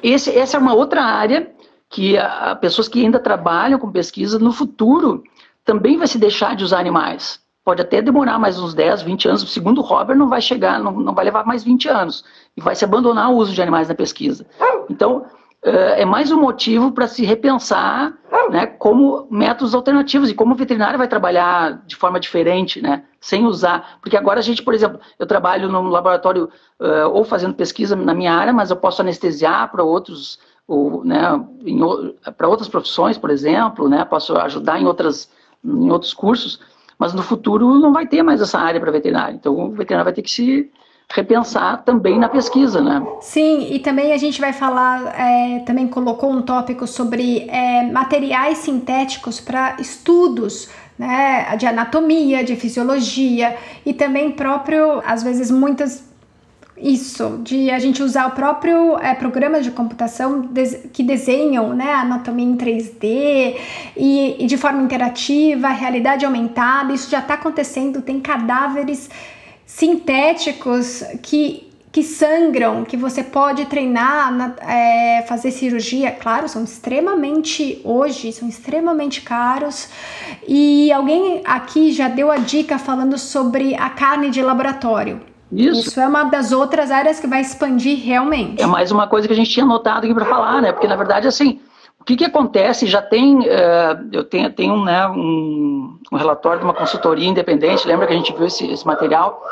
S2: esse, essa é uma outra área que a, pessoas que ainda trabalham com pesquisa no futuro também vai se deixar de usar animais. Pode até demorar mais uns 10, 20 anos. Segundo o Robert, não vai chegar, não, não vai levar mais 20 anos. E vai se abandonar o uso de animais na pesquisa. Então, é mais um motivo para se repensar né, como métodos alternativos e como o veterinário vai trabalhar de forma diferente, né, sem usar. Porque agora a gente, por exemplo, eu trabalho num laboratório uh, ou fazendo pesquisa na minha área, mas eu posso anestesiar para outros, né, para outras profissões, por exemplo, né, posso ajudar em, outras, em outros cursos, mas no futuro não vai ter mais essa área para veterinário. Então o veterinário vai ter que se repensar também na pesquisa, né?
S1: Sim, e também a gente vai falar, é, também colocou um tópico sobre é, materiais sintéticos para estudos né, de anatomia, de fisiologia e também próprio, às vezes muitas isso, de a gente usar o próprio é, programa de computação que desenham né, anatomia em 3D e, e de forma interativa, realidade aumentada, isso já está acontecendo, tem cadáveres sintéticos que, que sangram, que você pode treinar, na, é, fazer cirurgia, claro, são extremamente, hoje, são extremamente caros. E alguém aqui já deu a dica falando sobre a carne de laboratório. Isso. Isso é uma das outras áreas que vai expandir realmente.
S2: É mais uma coisa que a gente tinha notado aqui para falar, né? Porque na verdade, assim, o que, que acontece? Já tem, uh, eu tenho, tenho né, um, um, relatório de uma consultoria independente, lembra que a gente viu esse, esse material?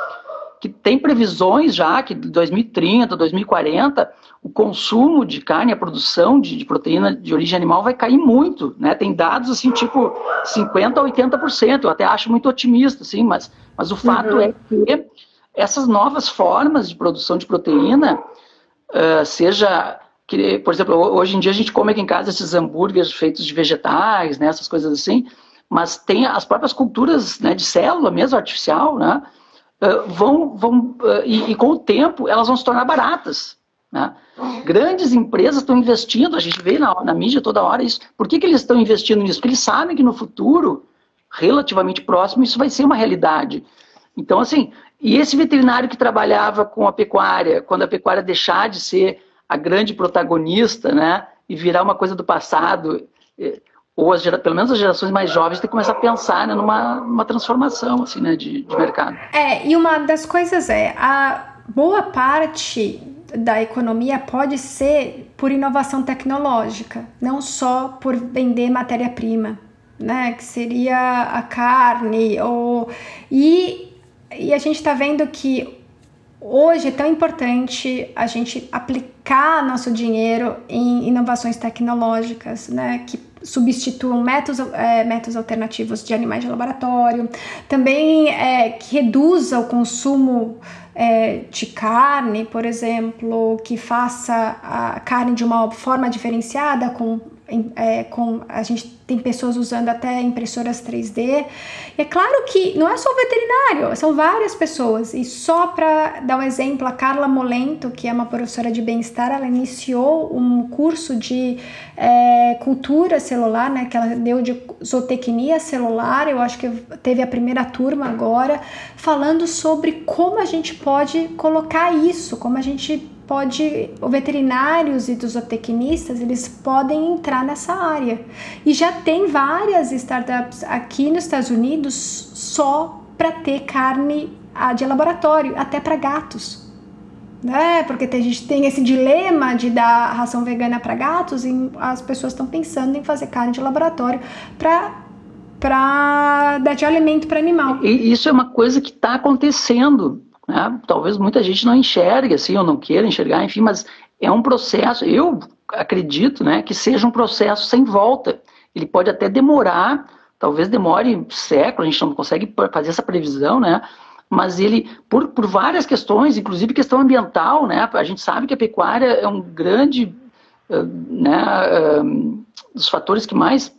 S2: Que tem previsões já que de 2030, 2040, o consumo de carne, a produção de, de, proteína de origem animal vai cair muito, né? Tem dados assim, tipo 50% a 80%, eu até acho muito otimista, assim, mas, mas o fato uhum. é que essas novas formas de produção de proteína, uh, seja que, por exemplo, hoje em dia a gente come aqui em casa esses hambúrgueres feitos de vegetais, né, essas coisas assim, mas tem as próprias culturas né, de célula mesmo, artificial, né, uh, vão, vão uh, e, e, com o tempo elas vão se tornar baratas. Né? Grandes empresas estão investindo, a gente vê na, na mídia toda hora isso. Por que, que eles estão investindo nisso? Porque eles sabem que no futuro, relativamente próximo, isso vai ser uma realidade. Então, assim, e esse veterinário que trabalhava com a pecuária, quando a pecuária deixar de ser a grande protagonista, né, e virar uma coisa do passado, ou as, pelo menos as gerações mais jovens têm que começar a pensar né, numa, numa transformação assim, né, de, de mercado.
S1: É, e uma das coisas é, a boa parte da economia pode ser por inovação tecnológica, não só por vender matéria-prima, né, que seria a carne ou e e a gente está vendo que hoje é tão importante a gente aplicar nosso dinheiro em inovações tecnológicas, né, que substituam métodos, é, métodos alternativos de animais de laboratório, também é, que reduza o consumo é, de carne, por exemplo, que faça a carne de uma forma diferenciada com é, com a gente tem pessoas usando até impressoras 3D. E é claro que não é só o veterinário, são várias pessoas. E só para dar um exemplo, a Carla Molento, que é uma professora de bem-estar, ela iniciou um curso de é, cultura celular, né, que ela deu de zootecnia celular. Eu acho que teve a primeira turma agora, falando sobre como a gente pode colocar isso, como a gente pode, os veterinários e dos zootecnistas, eles podem entrar nessa área. E já tem várias startups aqui nos Estados Unidos só para ter carne ah, de laboratório, até para gatos. Né? Porque a gente tem esse dilema de dar ração vegana para gatos e as pessoas estão pensando em fazer carne de laboratório para para dar de alimento para animal.
S2: E isso é uma coisa que está acontecendo. Né? Talvez muita gente não enxergue assim, ou não queira enxergar, enfim, mas é um processo, eu acredito né, que seja um processo sem volta. Ele pode até demorar, talvez demore séculos, a gente não consegue fazer essa previsão, né? mas ele, por, por várias questões, inclusive questão ambiental, né? a gente sabe que a pecuária é um grande né, dos fatores que mais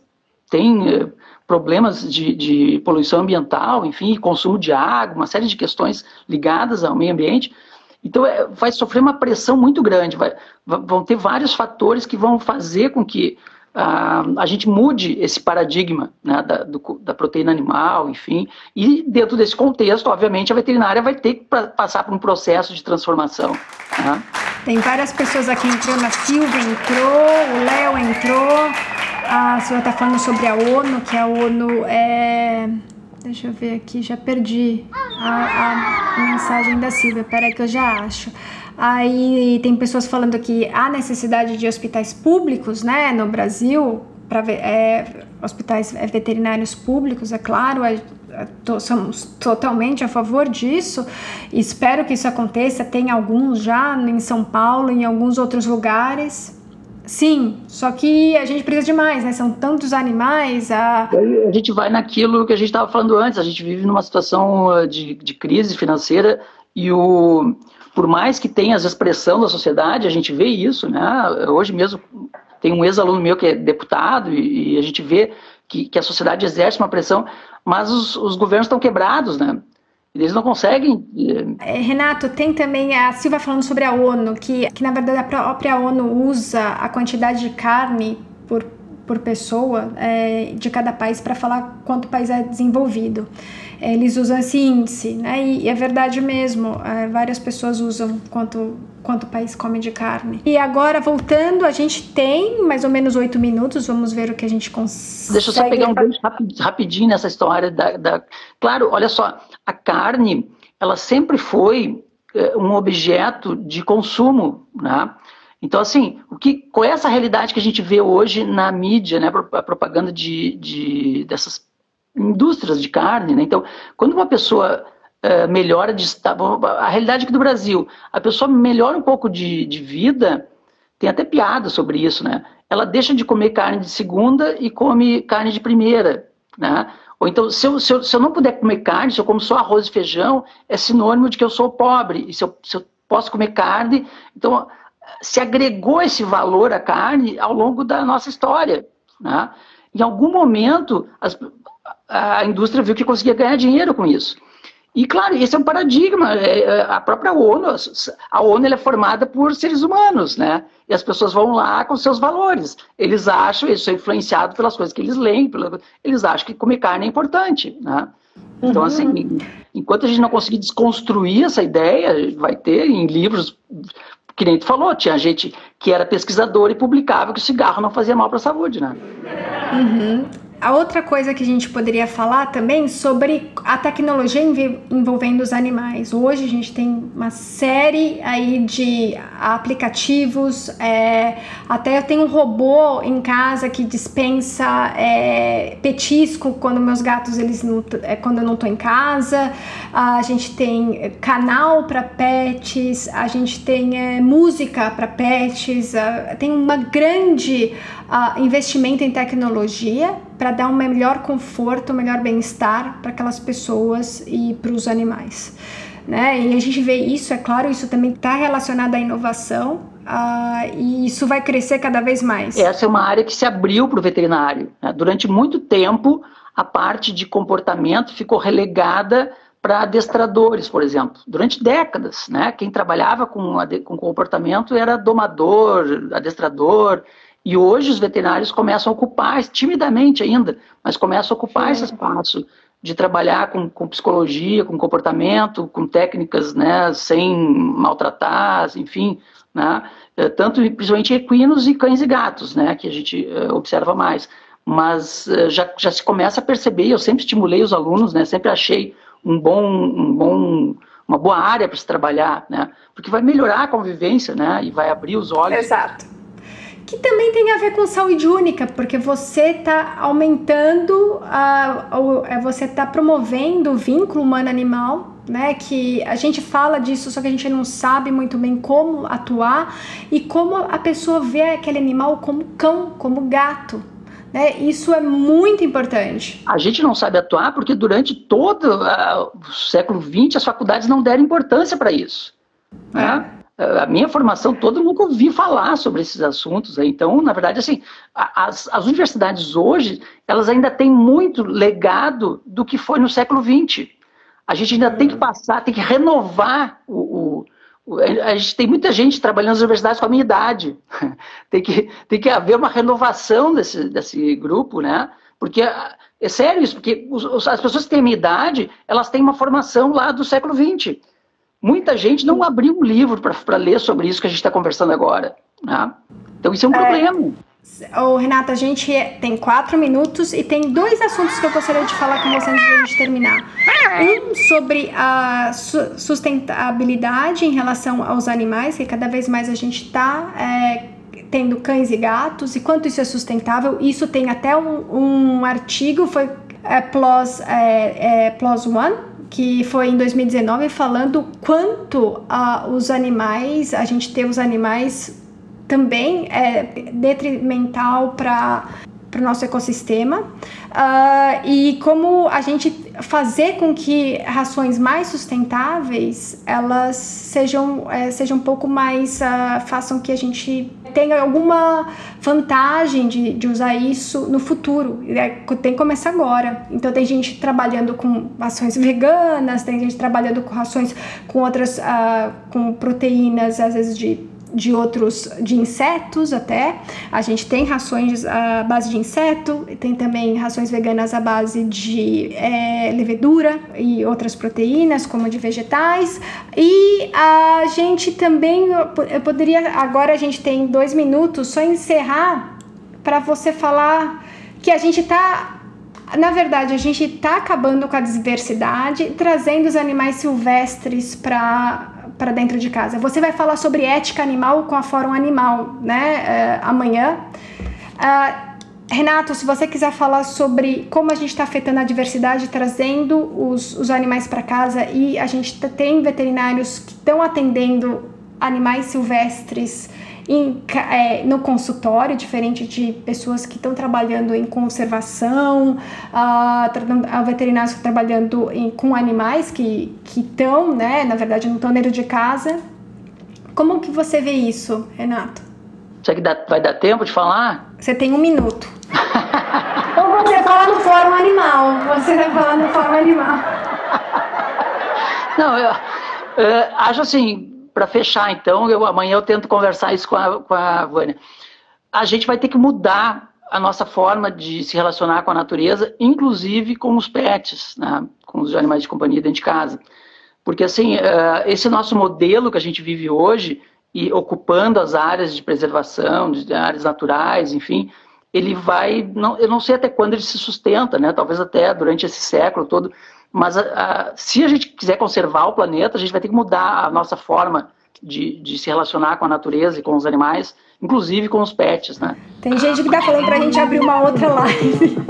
S2: tem problemas de, de, poluição ambiental, enfim, consumo de água, uma série de questões ligadas ao meio ambiente. Então, é, vai sofrer uma pressão muito grande, vai, vão ter vários fatores que vão fazer com que a, a gente mude esse paradigma né, da, do, da, proteína animal, enfim, e dentro desse contexto, obviamente, a veterinária vai ter que passar por um processo de transformação. Né?
S1: Tem várias pessoas aqui entrando, a Silvia entrou, o Léo entrou, a Silvia está falando sobre a ONU, que a ONU é... Deixa eu ver aqui, já perdi a, a mensagem da Silvia, peraí que eu já acho. Aí tem pessoas falando que há necessidade de hospitais públicos, né, no Brasil, para é, hospitais é, veterinários públicos, é claro, é, é, to, somos totalmente a favor disso. Espero que isso aconteça. Tem alguns já em São Paulo, em alguns outros lugares. Sim, só que a gente precisa de mais, né? São tantos animais. A,
S2: a gente vai naquilo que a gente estava falando antes. A gente vive numa situação uh, de, de crise financeira e o por mais que tenha as expressão da sociedade, a gente vê isso, né? Hoje mesmo tem um ex-aluno meu que é deputado e, e a gente vê que, que, a sociedade exerce uma pressão, mas os, os governos estão quebrados, né? Eles não conseguem.
S1: Eh, é, Renato, tem também a Silva falando sobre a ONU, que, que na verdade a própria ONU usa a quantidade de carne por, por pessoa é, de cada país para falar quanto o país é desenvolvido eles usam esse índice, né? E, é verdade mesmo, é, várias pessoas usam quanto, quanto o país come de carne. E agora, voltando, a gente tem mais ou menos oito minutos, vamos ver o que a gente consegue.
S2: Deixa eu só pegar um gancho rapidinho nessa história da, da... Claro, olha só, a carne, ela sempre foi é, um objeto de consumo, né? Então, assim, o que, qual é essa realidade que a gente vê hoje na mídia, né, a propaganda de, de dessas indústrias de carne. Né? Então, quando uma pessoa uh, melhora de a realidade aqui do Brasil, a pessoa melhora um pouco de, de vida, tem até piada sobre isso, né? Ela deixa de comer carne de segunda e come carne de primeira, né? Ou então, se eu, se eu, se eu não puder comer carne, se eu como só arroz e feijão, é sinônimo de que eu sou pobre. E se eu, se eu posso comer carne, então se agregou esse valor à carne ao longo da nossa história, né? Em algum momento, as, a indústria viu que conseguia ganhar dinheiro com isso. E, claro, esse é um paradigma. É, é, a própria ONU, a ONU é formada por seres humanos, né? E as pessoas vão lá com seus valores. Eles acham, eles são influenciados pelas coisas que eles leem, eles acham que comer carne é importante, né? Então, uhum. assim, enquanto a gente não conseguir desconstruir essa ideia, vai ter em livros, que nem tu falou, tinha gente que era pesquisador e publicava que o cigarro não fazia mal para a saúde, né?
S1: Uhum a outra coisa que a gente poderia falar também sobre a tecnologia envolvendo os animais. Hoje a gente tem uma série aí de aplicativos, é, até eu tenho um robô em casa que dispensa é, petisco quando meus gatos eles não, é, quando eu não estou em casa. A gente tem canal para pets, a gente tem é, música para pets, tem uma grande uh, investimento em tecnologia para dar um melhor conforto, um melhor bem-estar para aquelas pessoas e para os animais. Né? E a gente vê isso, é claro, isso também está relacionado à inovação uh, e isso vai crescer cada vez mais.
S2: Essa é uma área que se abriu para o veterinário. Né? Durante muito tempo, a parte de comportamento ficou relegada para adestradores, por exemplo. Durante décadas, né? quem trabalhava com, com comportamento era domador, adestrador, e hoje os veterinários começam a ocupar, timidamente ainda, mas começam a ocupar Sim. esse espaço de trabalhar com, com, psicologia, com comportamento, com técnicas né, sem maltratar, enfim, né, eh, tanto principalmente equinos e cães e gatos, né, que a gente uh, observa mais. Mas uh, já, já se começa a perceber, eu sempre estimulei os alunos, né, sempre achei um bom, um bom, uma boa área para se trabalhar, né, porque vai melhorar a convivência né, e vai abrir os olhos.
S1: Exato que também tem a ver com saúde única, porque você está aumentando, a, a, é, você está promovendo o vínculo humano-animal, né? Que a gente fala disso, só que a gente não sabe muito bem como atuar e como a pessoa vê aquele animal como cão, como gato. Né? Isso é muito importante.
S2: A gente não sabe atuar porque durante todo uh, o século XX as faculdades não deram importância para isso. Né? A minha formação toda eu nunca ouvi falar sobre esses assuntos. Então, na verdade, assim, as, as universidades hoje, elas ainda têm muito legado do que foi no século XX. A gente ainda tem que passar, tem que renovar o, o, a gente tem muita gente trabalhando nas universidades com a minha idade. tem, que, tem que haver uma renovação desse, desse grupo, né? Porque é sério isso, porque os, as pessoas que têm a minha idade, elas têm uma formação lá do século XX. Muita gente não abriu um livro para ler sobre isso que a gente está conversando agora. Né? Então isso é um é, problema.
S1: Oh, Renata, a gente tem quatro minutos e tem dois assuntos que eu gostaria de falar com você antes de a gente terminar. Um sobre a sustentabilidade em relação aos animais, que cada vez mais a gente está é, tendo cães e gatos, e quanto isso é sustentável. Isso tem até um, um artigo, foi é, PLOS, é, é, PLOS One, que foi em 2019 falando quanto uh, os animais, a gente ter os animais também é detrimental para para o nosso ecossistema uh, e como a gente fazer com que rações mais sustentáveis elas sejam, é, sejam um pouco mais uh, façam que a gente tenha alguma vantagem de, de usar isso no futuro. É, tem que começar agora. Então tem gente trabalhando com rações veganas tem gente trabalhando com rações com outras uh, com proteínas às vezes de de outros, de insetos até. A gente tem rações à base de inseto, tem também rações veganas à base de é, levedura e outras proteínas, como de vegetais. E a gente também, eu poderia, agora a gente tem dois minutos, só encerrar para você falar que a gente está na verdade, a gente está acabando com a diversidade, trazendo os animais silvestres para para dentro de casa. Você vai falar sobre ética animal com a Fórum Animal, né? Uh, amanhã. Uh, Renato, se você quiser falar sobre como a gente está afetando a diversidade, trazendo os, os animais para casa e a gente tem veterinários que estão atendendo animais silvestres em, é, no consultório, diferente de pessoas que estão trabalhando em conservação, uh, veterinários trabalhando em, com animais que estão, né, na verdade, não estão dentro de casa. Como que você vê isso, Renato?
S2: Será que dá, vai dar tempo de falar?
S1: Você tem um minuto. Ou você fala no fórum animal. Você vai falar no fórum animal.
S2: Não, eu, eu acho assim, para fechar, então, eu, amanhã eu tento conversar isso com a, com a Vânia. A gente vai ter que mudar a nossa forma de se relacionar com a natureza, inclusive com os pets, né, com os animais de companhia dentro de casa. Porque, assim, uh, esse nosso modelo que a gente vive hoje, e ocupando as áreas de preservação, de áreas naturais, enfim, ele vai, não, eu não sei até quando ele se sustenta, né, talvez até durante esse século todo, mas a, a, se a gente quiser conservar o planeta, a gente vai ter que mudar a nossa forma de, de se relacionar com a natureza e com os animais, inclusive com os pets, né?
S1: Tem gente que tá falando pra gente abrir uma outra live.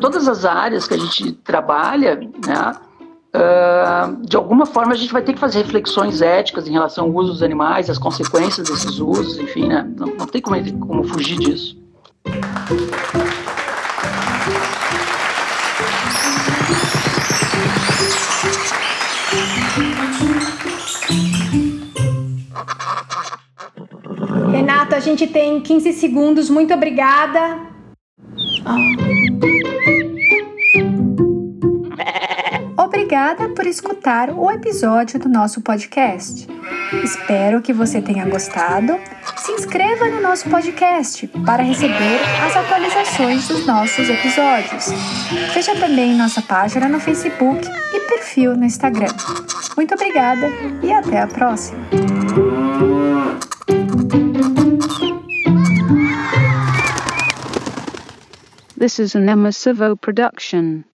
S2: Todas as áreas que a gente trabalha, né? Uh, de alguma forma a gente vai ter que fazer reflexões éticas em relação ao uso dos animais, as consequências desses usos, enfim, né? Não, não tem como, como fugir disso.
S1: Renato, a gente tem 15 segundos. Muito obrigada. Obrigada por escutar o episódio do nosso podcast. Espero que você tenha gostado. Se inscreva no nosso podcast para receber as atualizações dos nossos episódios. Veja também nossa página no Facebook e perfil no Instagram. Muito obrigada e até a próxima!
S3: This is an Emma Savo production.